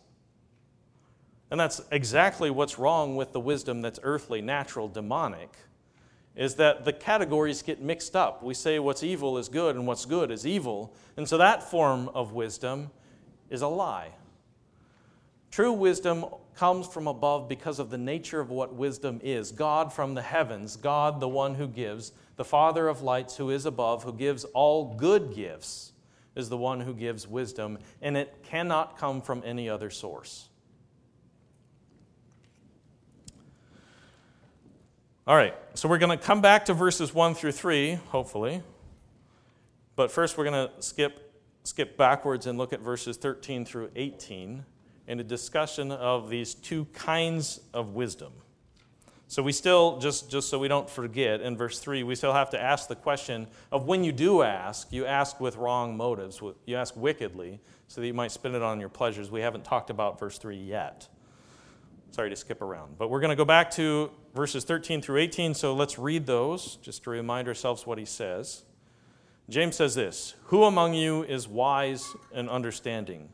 And that's exactly what's wrong with the wisdom that's earthly, natural, demonic, is that the categories get mixed up. We say what's evil is good and what's good is evil. And so that form of wisdom is a lie. True wisdom comes from above because of the nature of what wisdom is God from the heavens, God the one who gives, the Father of lights who is above, who gives all good gifts, is the one who gives wisdom, and it cannot come from any other source. All right, so we're going to come back to verses 1 through 3, hopefully. But first, we're going to skip skip backwards and look at verses 13 through 18 in a discussion of these two kinds of wisdom. So we still, just, just so we don't forget, in verse 3, we still have to ask the question of when you do ask, you ask with wrong motives. You ask wickedly so that you might spend it on your pleasures. We haven't talked about verse 3 yet. Sorry to skip around. But we're going to go back to verses 13 through 18, so let's read those just to remind ourselves what he says. James says this Who among you is wise and understanding?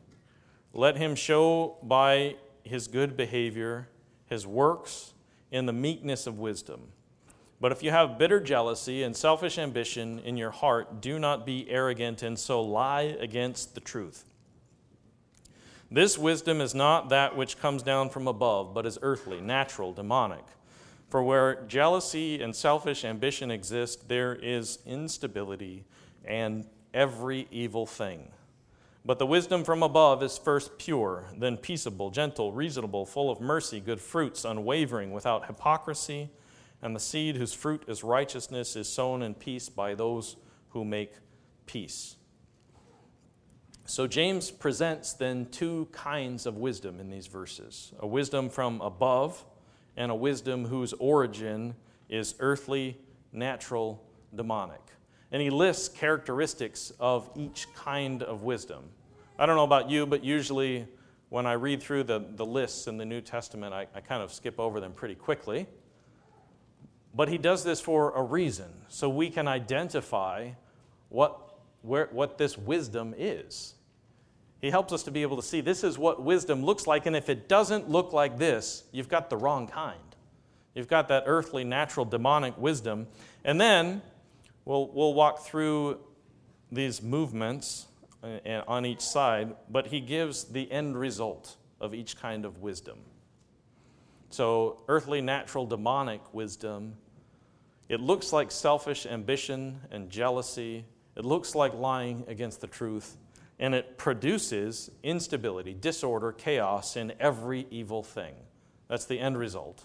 Let him show by his good behavior his works in the meekness of wisdom. But if you have bitter jealousy and selfish ambition in your heart, do not be arrogant and so lie against the truth. This wisdom is not that which comes down from above, but is earthly, natural, demonic. For where jealousy and selfish ambition exist, there is instability and every evil thing. But the wisdom from above is first pure, then peaceable, gentle, reasonable, full of mercy, good fruits, unwavering, without hypocrisy. And the seed whose fruit is righteousness is sown in peace by those who make peace. So James presents then two kinds of wisdom in these verses a wisdom from above, and a wisdom whose origin is earthly, natural, demonic. And he lists characteristics of each kind of wisdom. I don't know about you, but usually when I read through the, the lists in the New Testament, I, I kind of skip over them pretty quickly. But he does this for a reason, so we can identify what, where, what this wisdom is. He helps us to be able to see this is what wisdom looks like, and if it doesn't look like this, you've got the wrong kind. You've got that earthly, natural, demonic wisdom. And then we'll, we'll walk through these movements uh, on each side, but he gives the end result of each kind of wisdom. So, earthly, natural, demonic wisdom, it looks like selfish ambition and jealousy. It looks like lying against the truth, and it produces instability, disorder, chaos in every evil thing. That's the end result.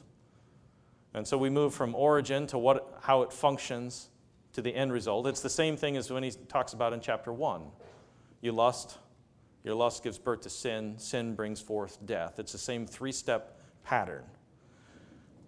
And so we move from origin to what, how it functions to the end result. It's the same thing as when he talks about in chapter 1. You lust, your lust gives birth to sin, sin brings forth death. It's the same three step pattern.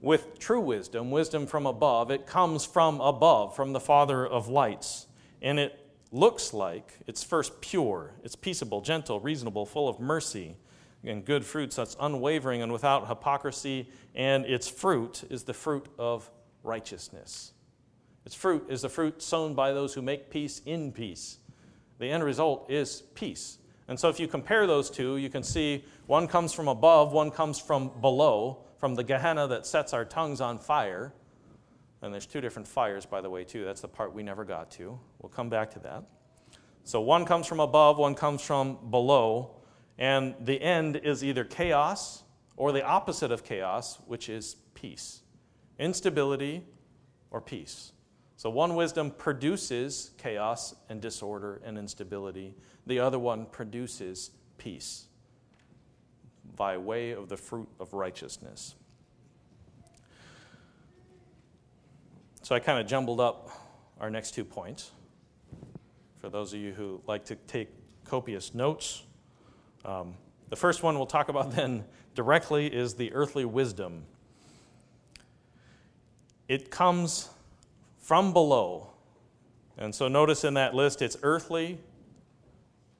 With true wisdom, wisdom from above, it comes from above, from the Father of lights. And it looks like it's first pure, it's peaceable, gentle, reasonable, full of mercy and good fruits that's unwavering and without hypocrisy, and its fruit is the fruit of righteousness. Its fruit is the fruit sown by those who make peace in peace the end result is peace. And so if you compare those two, you can see one comes from above, one comes from below, from the Gehenna that sets our tongues on fire. And there's two different fires, by the way, too. That's the part we never got to. We'll come back to that. So one comes from above, one comes from below, and the end is either chaos or the opposite of chaos, which is peace. Instability or peace. So one wisdom produces chaos and disorder and instability, the other one produces peace by way of the fruit of righteousness. So I kind of jumbled up our next two points. For those of you who like to take copious notes, um, the first one we'll talk about then directly is the earthly wisdom. It comes from below. And so notice in that list it's earthly,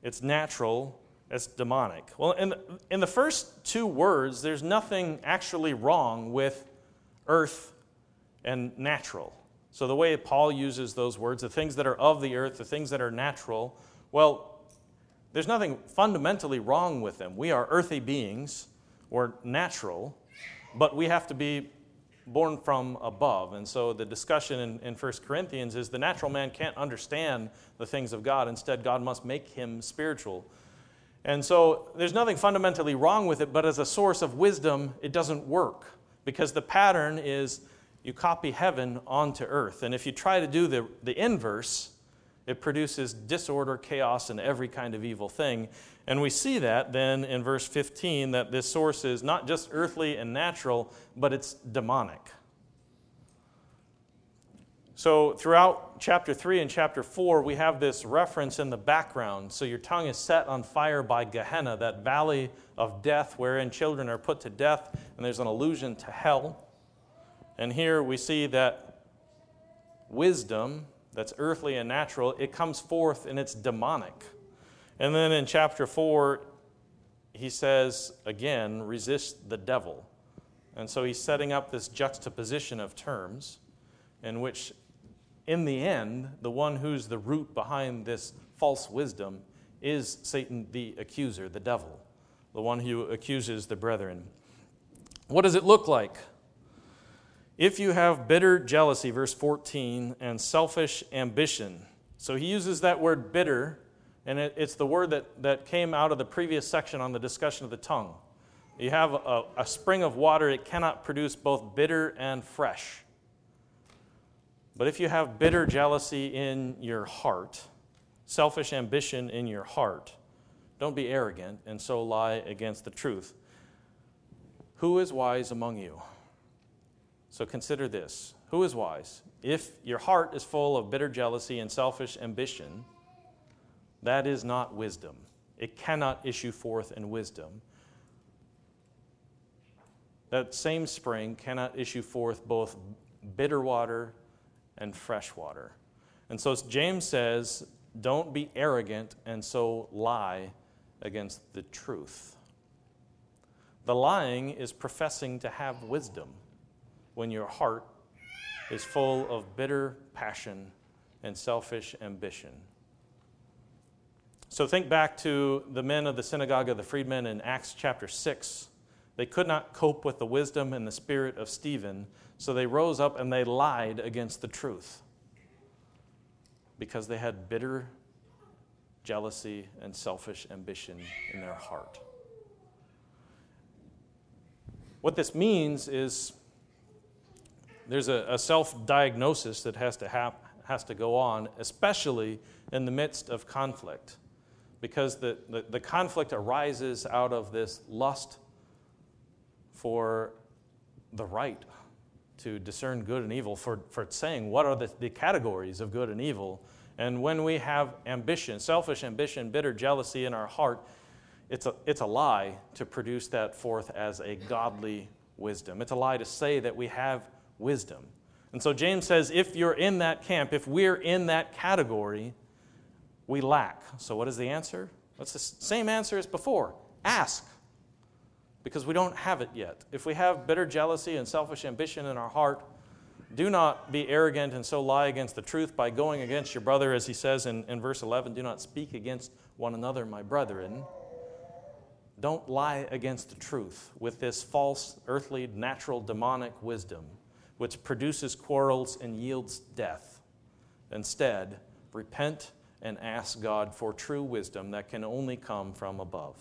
it's natural, it's demonic. Well, in, in the first two words, there's nothing actually wrong with earth and natural. So the way Paul uses those words, the things that are of the earth, the things that are natural, well, there's nothing fundamentally wrong with them. We are earthy beings, we're natural, but we have to be born from above. And so the discussion in, in 1 Corinthians is the natural man can't understand the things of God. Instead, God must make him spiritual. And so there's nothing fundamentally wrong with it, but as a source of wisdom, it doesn't work because the pattern is you copy heaven onto earth. And if you try to do the, the inverse, it produces disorder, chaos, and every kind of evil thing. And we see that then in verse 15 that this source is not just earthly and natural, but it's demonic. So, throughout chapter 3 and chapter 4, we have this reference in the background. So, your tongue is set on fire by Gehenna, that valley of death wherein children are put to death, and there's an allusion to hell. And here we see that wisdom that's earthly and natural, it comes forth and it's demonic. And then in chapter 4, he says again, resist the devil. And so he's setting up this juxtaposition of terms in which, in the end, the one who's the root behind this false wisdom is Satan the accuser, the devil, the one who accuses the brethren. What does it look like? If you have bitter jealousy, verse 14, and selfish ambition. So he uses that word bitter, and it, it's the word that, that came out of the previous section on the discussion of the tongue. You have a, a spring of water, it cannot produce both bitter and fresh. But if you have bitter jealousy in your heart, selfish ambition in your heart, don't be arrogant and so lie against the truth. Who is wise among you? So consider this who is wise? If your heart is full of bitter jealousy and selfish ambition, that is not wisdom. It cannot issue forth in wisdom. That same spring cannot issue forth both bitter water and fresh water. And so James says, don't be arrogant and so lie against the truth. The lying is professing to have wisdom when your heart is full of bitter passion and selfish ambition. So think back to the men of the synagogue of the freedmen in Acts chapter 6. They could not cope with the wisdom and the spirit of Stephen, so they rose up and they lied against the truth because they had bitter jealousy and selfish ambition in their heart. What this means is there's a, a self diagnosis that has to, hap, has to go on, especially in the midst of conflict, because the, the, the conflict arises out of this lust for the right to discern good and evil, for, for saying what are the, the categories of good and evil. And when we have ambition, selfish ambition, bitter jealousy in our heart, it's a, it's a lie to produce that forth as a godly wisdom. It's a lie to say that we have wisdom. And so James says if you're in that camp, if we're in that category, we lack. So what is the answer? It's the same answer as before ask, because we don't have it yet. If we have bitter jealousy and selfish ambition in our heart, do not be arrogant and so lie against the truth by going against your brother, as he says in, in verse 11 do not speak against one another, my brethren. Don't lie against the truth with this false, earthly, natural, demonic wisdom which produces quarrels and yields death. Instead, repent and ask God for true wisdom that can only come from above.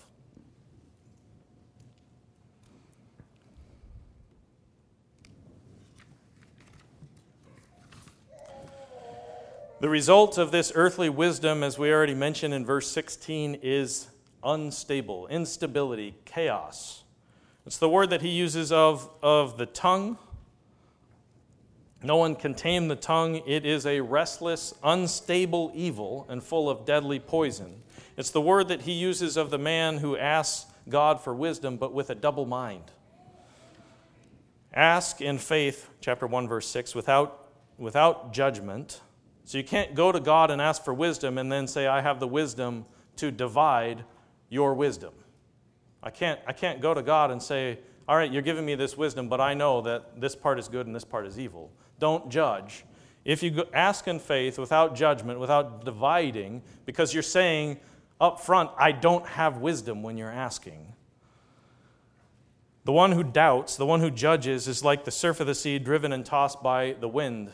The result of this earthly wisdom, as we already mentioned in verse 16, is unstable, instability, chaos. It's the word that he uses of, of the tongue no one can tame the tongue. It is a restless, unstable evil and full of deadly poison. It's the word that he uses of the man who asks God for wisdom, but with a double mind. Ask in faith, chapter 1, verse 6, without, without judgment. So you can't go to God and ask for wisdom and then say, I have the wisdom to divide your wisdom. I can't, I can't go to God and say, All right, you're giving me this wisdom, but I know that this part is good and this part is evil don't judge. If you ask in faith without judgment, without dividing, because you're saying up front, I don't have wisdom when you're asking. The one who doubts, the one who judges, is like the surf of the sea driven and tossed by the wind.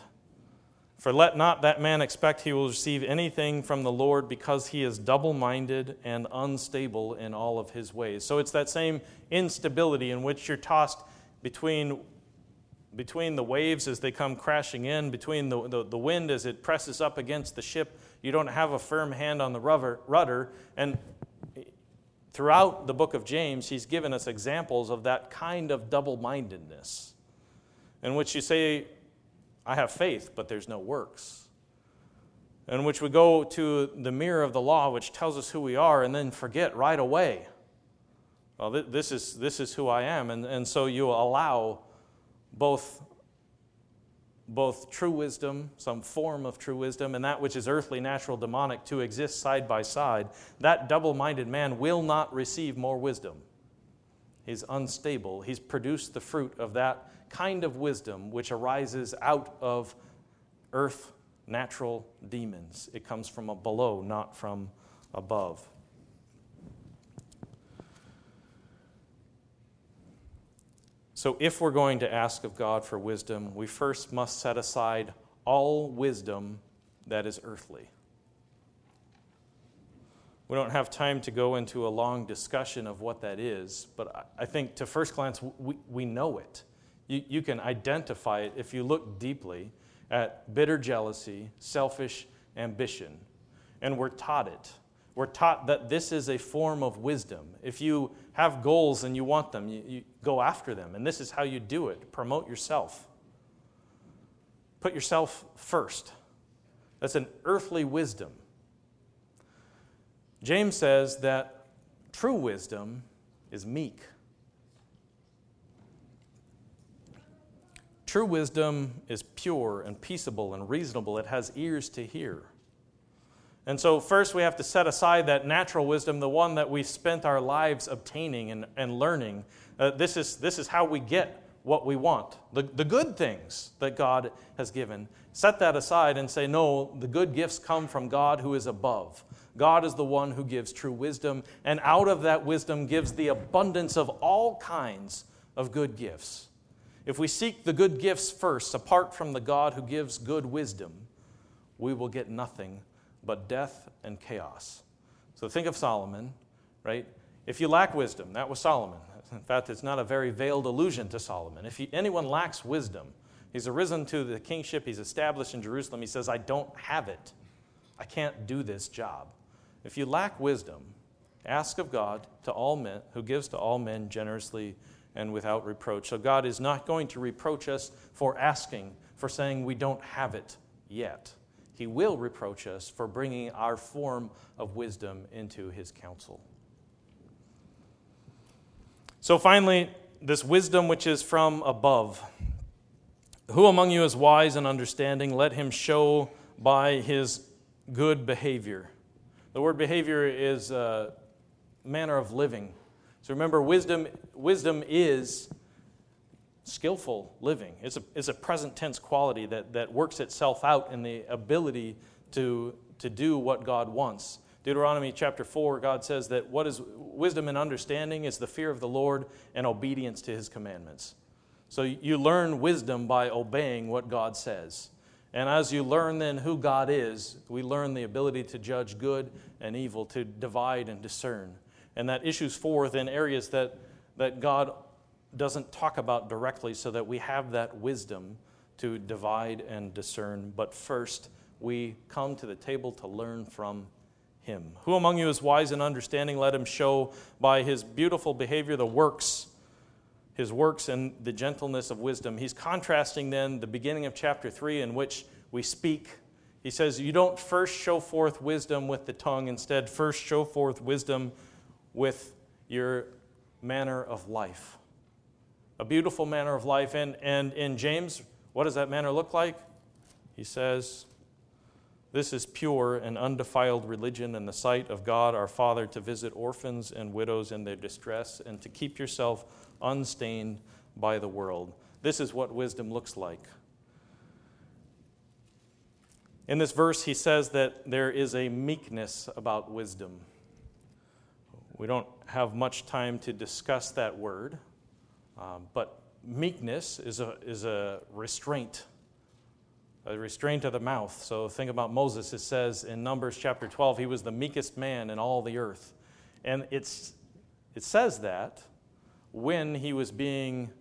For let not that man expect he will receive anything from the Lord because he is double minded and unstable in all of his ways. So it's that same instability in which you're tossed between between the waves as they come crashing in, between the, the, the, wind as it presses up against the ship. You don't have a firm hand on the rudder. And throughout the book of James, he's given us examples of that kind of double mindedness, in which you say, I have faith, but there's no works. In which we go to the mirror of the law, which tells us who we are, and then forget right away. Well, this is, this is who I am. And, and so you allow both, both true wisdom, some form of true wisdom, and that which is earthly, natural, demonic to exist side by side. That double minded man will not receive more wisdom. He's unstable. He's produced the fruit of that kind of wisdom which arises out of earth natural demons. It comes from below, not from above. So, if we're going to ask of God for wisdom, we first must set aside all wisdom that is earthly. We don't have time to go into a long discussion of what that is, but I think to first glance, we, we know it. You, you can identify it if you look deeply at bitter jealousy, selfish ambition. And we're taught it. We're taught that this is a form of wisdom. If you have goals and you want them, you, you go after them. And this is how you do it promote yourself. Put yourself first. That's an earthly wisdom. James says that true wisdom is meek. True wisdom is pure and peaceable and reasonable. It has ears to hear. And so, first, we have to set aside that natural wisdom, the one that we've spent our lives obtaining and, and learning. Uh, this, is, this is how we get what we want, the, the good things that God has given. Set that aside and say, no, the good gifts come from God who is above. God is the one who gives true wisdom, and out of that wisdom gives the abundance of all kinds of good gifts. If we seek the good gifts first, apart from the God who gives good wisdom, we will get nothing but death and chaos. So think of Solomon, right? If you lack wisdom, that was Solomon. In fact, it's not a very veiled allusion to Solomon. If anyone lacks wisdom, he's arisen to the kingship, he's established in Jerusalem. He says, I don't have it. I can't do this job. If you lack wisdom, ask of God to all men, who gives to all men generously and without reproach. So God is not going to reproach us for asking, for saying we don't have it yet. He will reproach us for bringing our form of wisdom into his counsel. So finally, this wisdom which is from above. Who among you is wise and understanding? Let him show by his good behavior. The word behavior is a manner of living so remember, wisdom, wisdom is skillful living. It's a, it's a present tense quality that, that works itself out in the ability to, to do what God wants. Deuteronomy chapter 4, God says that what is wisdom and understanding is the fear of the Lord and obedience to his commandments. So you learn wisdom by obeying what God says. And as you learn then who God is, we learn the ability to judge good and evil, to divide and discern and that issues forth in areas that, that God doesn't talk about directly so that we have that wisdom to divide and discern. But first, we come to the table to learn from him. Who among you is wise and understanding? Let him show by his beautiful behavior the works, his works and the gentleness of wisdom. He's contrasting then the beginning of chapter 3 in which we speak. He says, You don't first show forth wisdom with the tongue, instead, first show forth wisdom with your manner of life. A beautiful manner of life. And, and in James, what does that manner look like? He says, This is pure and undefiled religion in the sight of God our Father to visit orphans and widows in their distress and to keep yourself unstained by the world. This is what wisdom looks like. In this verse, he says that there is a meekness about wisdom. We don't have much time to discuss that word, um, but meekness is a, is a restraint, a restraint of the mouth. So think about Moses. It says in Numbers chapter 12, he was the meekest man in all the earth. And it's, it says that when he was being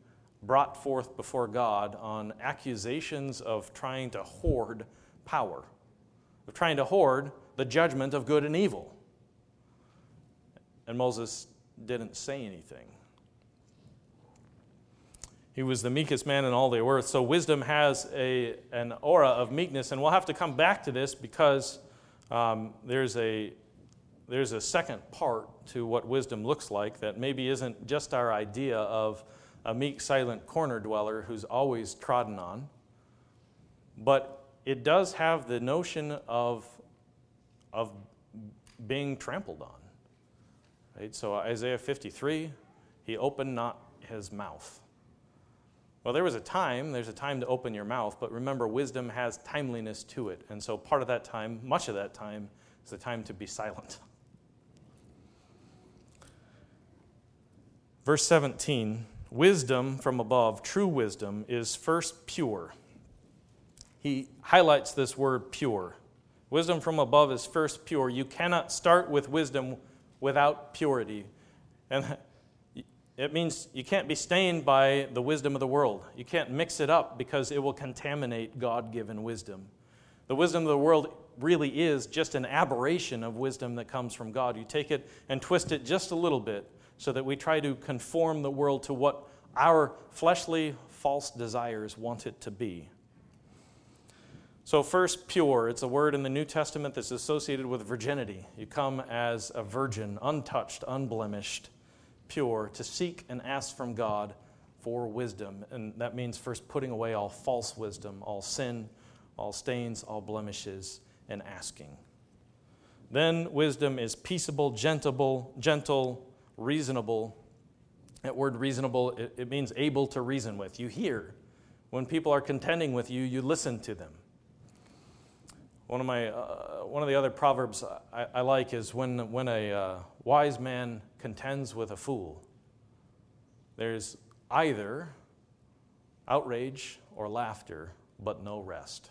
brought forth before God on accusations of trying to hoard power, of trying to hoard the judgment of good and evil. And Moses didn't say anything. He was the meekest man in all the earth. So wisdom has a, an aura of meekness, and we'll have to come back to this because um, there's, a, there's a second part to what wisdom looks like that maybe isn't just our idea of a meek, silent corner dweller who's always trodden on, but it does have the notion of, of being trampled on. Right? So Isaiah 53, he opened not his mouth. Well, there was a time, there's a time to open your mouth, but remember, wisdom has timeliness to it. And so part of that time, much of that time, is the time to be silent. Verse 17 Wisdom from above, true wisdom, is first pure. He highlights this word pure. Wisdom from above is first pure. You cannot start with wisdom without purity. And it means you can't be stained by the wisdom of the world. You can't mix it up because it will contaminate God given wisdom. The wisdom of the world really is just an aberration of wisdom that comes from God. You take it and twist it just a little bit so that we try to conform the world to what our fleshly false desires want it to be. So, first, pure. It's a word in the New Testament that's associated with virginity. You come as a virgin, untouched, unblemished pure, to seek and ask from God for wisdom. And that means first putting away all false wisdom, all sin, all stains, all blemishes, and asking. Then wisdom is peaceable, gentle, gentle, reasonable. That word reasonable, it, it means able to reason with. You hear. When people are contending with you, you listen to them. One of, my, uh, one of the other proverbs I, I, like is when, when a uh, wise man contends with a fool, there's either outrage or laughter, but no rest.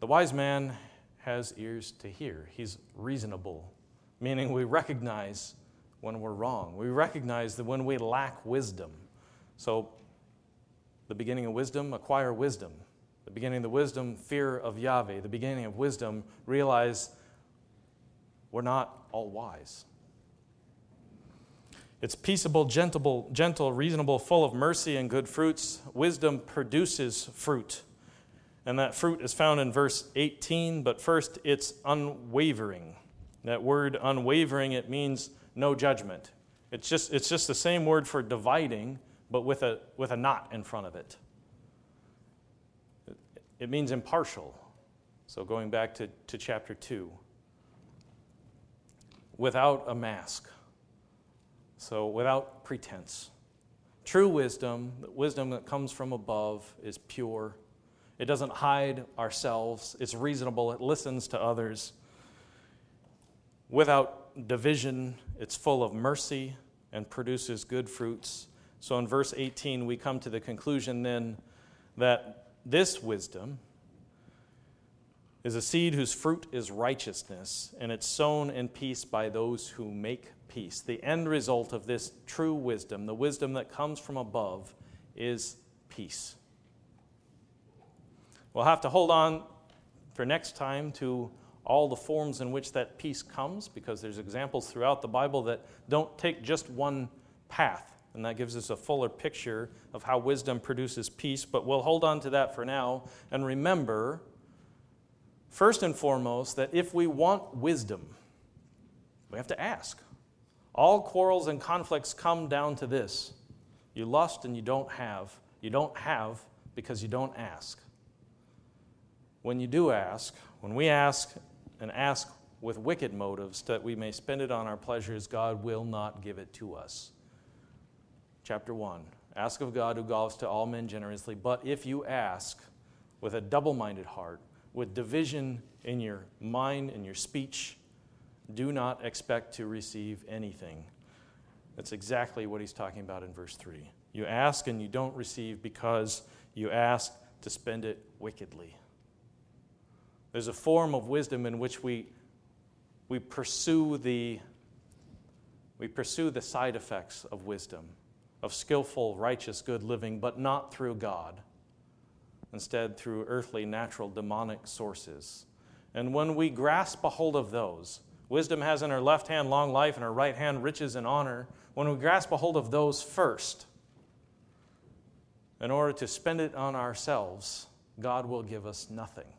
The wise man has ears to hear, he's reasonable, meaning we recognize when we're wrong. We recognize that when we lack wisdom. So, the beginning of wisdom, acquire wisdom. The beginning of the wisdom, fear of Yahweh. The beginning of wisdom, realize we're not all wise. It's peaceable, gentle, gentle, reasonable, full of mercy and good fruits. Wisdom produces fruit. And that fruit is found in verse 18, but first it's unwavering. That word unwavering, it means no judgment. It's just, it's just the same word for dividing, but with a, with a not in front of it. It means impartial. So going back to, to chapter 2, without a mask. So without pretense. True wisdom, wisdom that comes from above, is pure. It doesn't hide ourselves, it's reasonable, it listens to others. Without division, it's full of mercy and produces good fruits. So in verse 18, we come to the conclusion then that this wisdom is a seed whose fruit is righteousness, and it's sown in peace by those who make peace. The end result of this true wisdom, the wisdom that comes from above, is peace. We'll have to hold on for next time to all the forms in which that peace comes, because there's examples throughout the Bible that don't take just one path. And that gives us a fuller picture of how wisdom produces peace. But we'll hold on to that for now. And remember, first and foremost, that if we want wisdom, we have to ask. All quarrels and conflicts come down to this you lust and you don't have. You don't have because you don't ask. When you do ask, when we ask and ask with wicked motives that we may spend it on our pleasures, God will not give it to us chapter 1. Ask of God who gives to all men generously, but if you ask with a double minded heart, with division in your mind and your speech, do not expect to receive anything. That's exactly what he's talking about in verse 3. You ask and you don't receive because you ask to spend it wickedly. There's a form of wisdom in which we, we, pursue the, we pursue the side effects of wisdom of skillful, righteous, good living, but not through God. Instead, through earthly, natural, demonic sources. And when we grasp a hold of those, wisdom has in her left hand long life and her right hand riches and honor. When we grasp a hold of those first, in order to spend it on ourselves, God will give us nothing.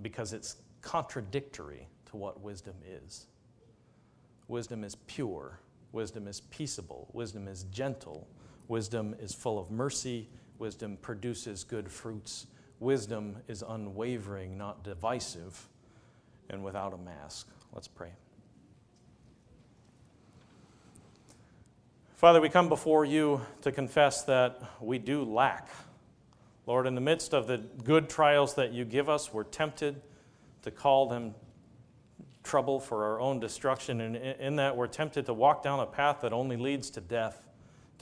Because it's contradictory to what wisdom is. Wisdom is pure, wisdom is peaceable, wisdom is gentle, wisdom is full of mercy, wisdom produces good fruits, wisdom is unwavering, not divisive, and without a mask. Let's pray. Father, we come before you to confess that we do lack. Lord, in the midst of the good trials that you give us, we're tempted to call them trouble for our own destruction. And in that, we're tempted to walk down a path that only leads to death,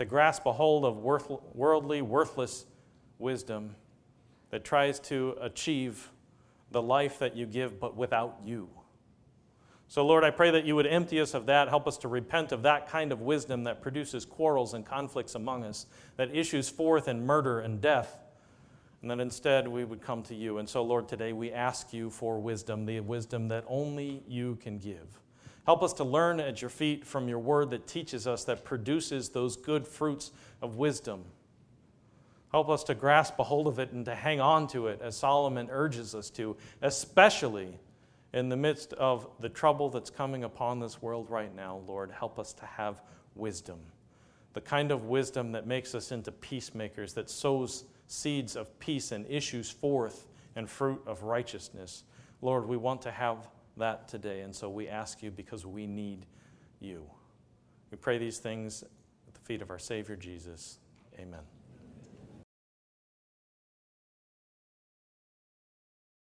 to grasp a hold of worldly, worthless wisdom that tries to achieve the life that you give, but without you. So, Lord, I pray that you would empty us of that, help us to repent of that kind of wisdom that produces quarrels and conflicts among us, that issues forth in murder and death, and that instead we would come to you. And so, Lord, today we ask you for wisdom, the wisdom that only you can give. Help us to learn at your feet from your word that teaches us, that produces those good fruits of wisdom. Help us to grasp a hold of it and to hang on to it as Solomon urges us to, especially in the midst of the trouble that's coming upon this world right now, Lord, help us to have wisdom. The kind of wisdom that makes us into peacemakers, that sows seeds of peace and issues forth and fruit of righteousness. Lord, we want to have that today, and so we ask you because we need you. We pray these things at the feet of our Savior Jesus. Amen.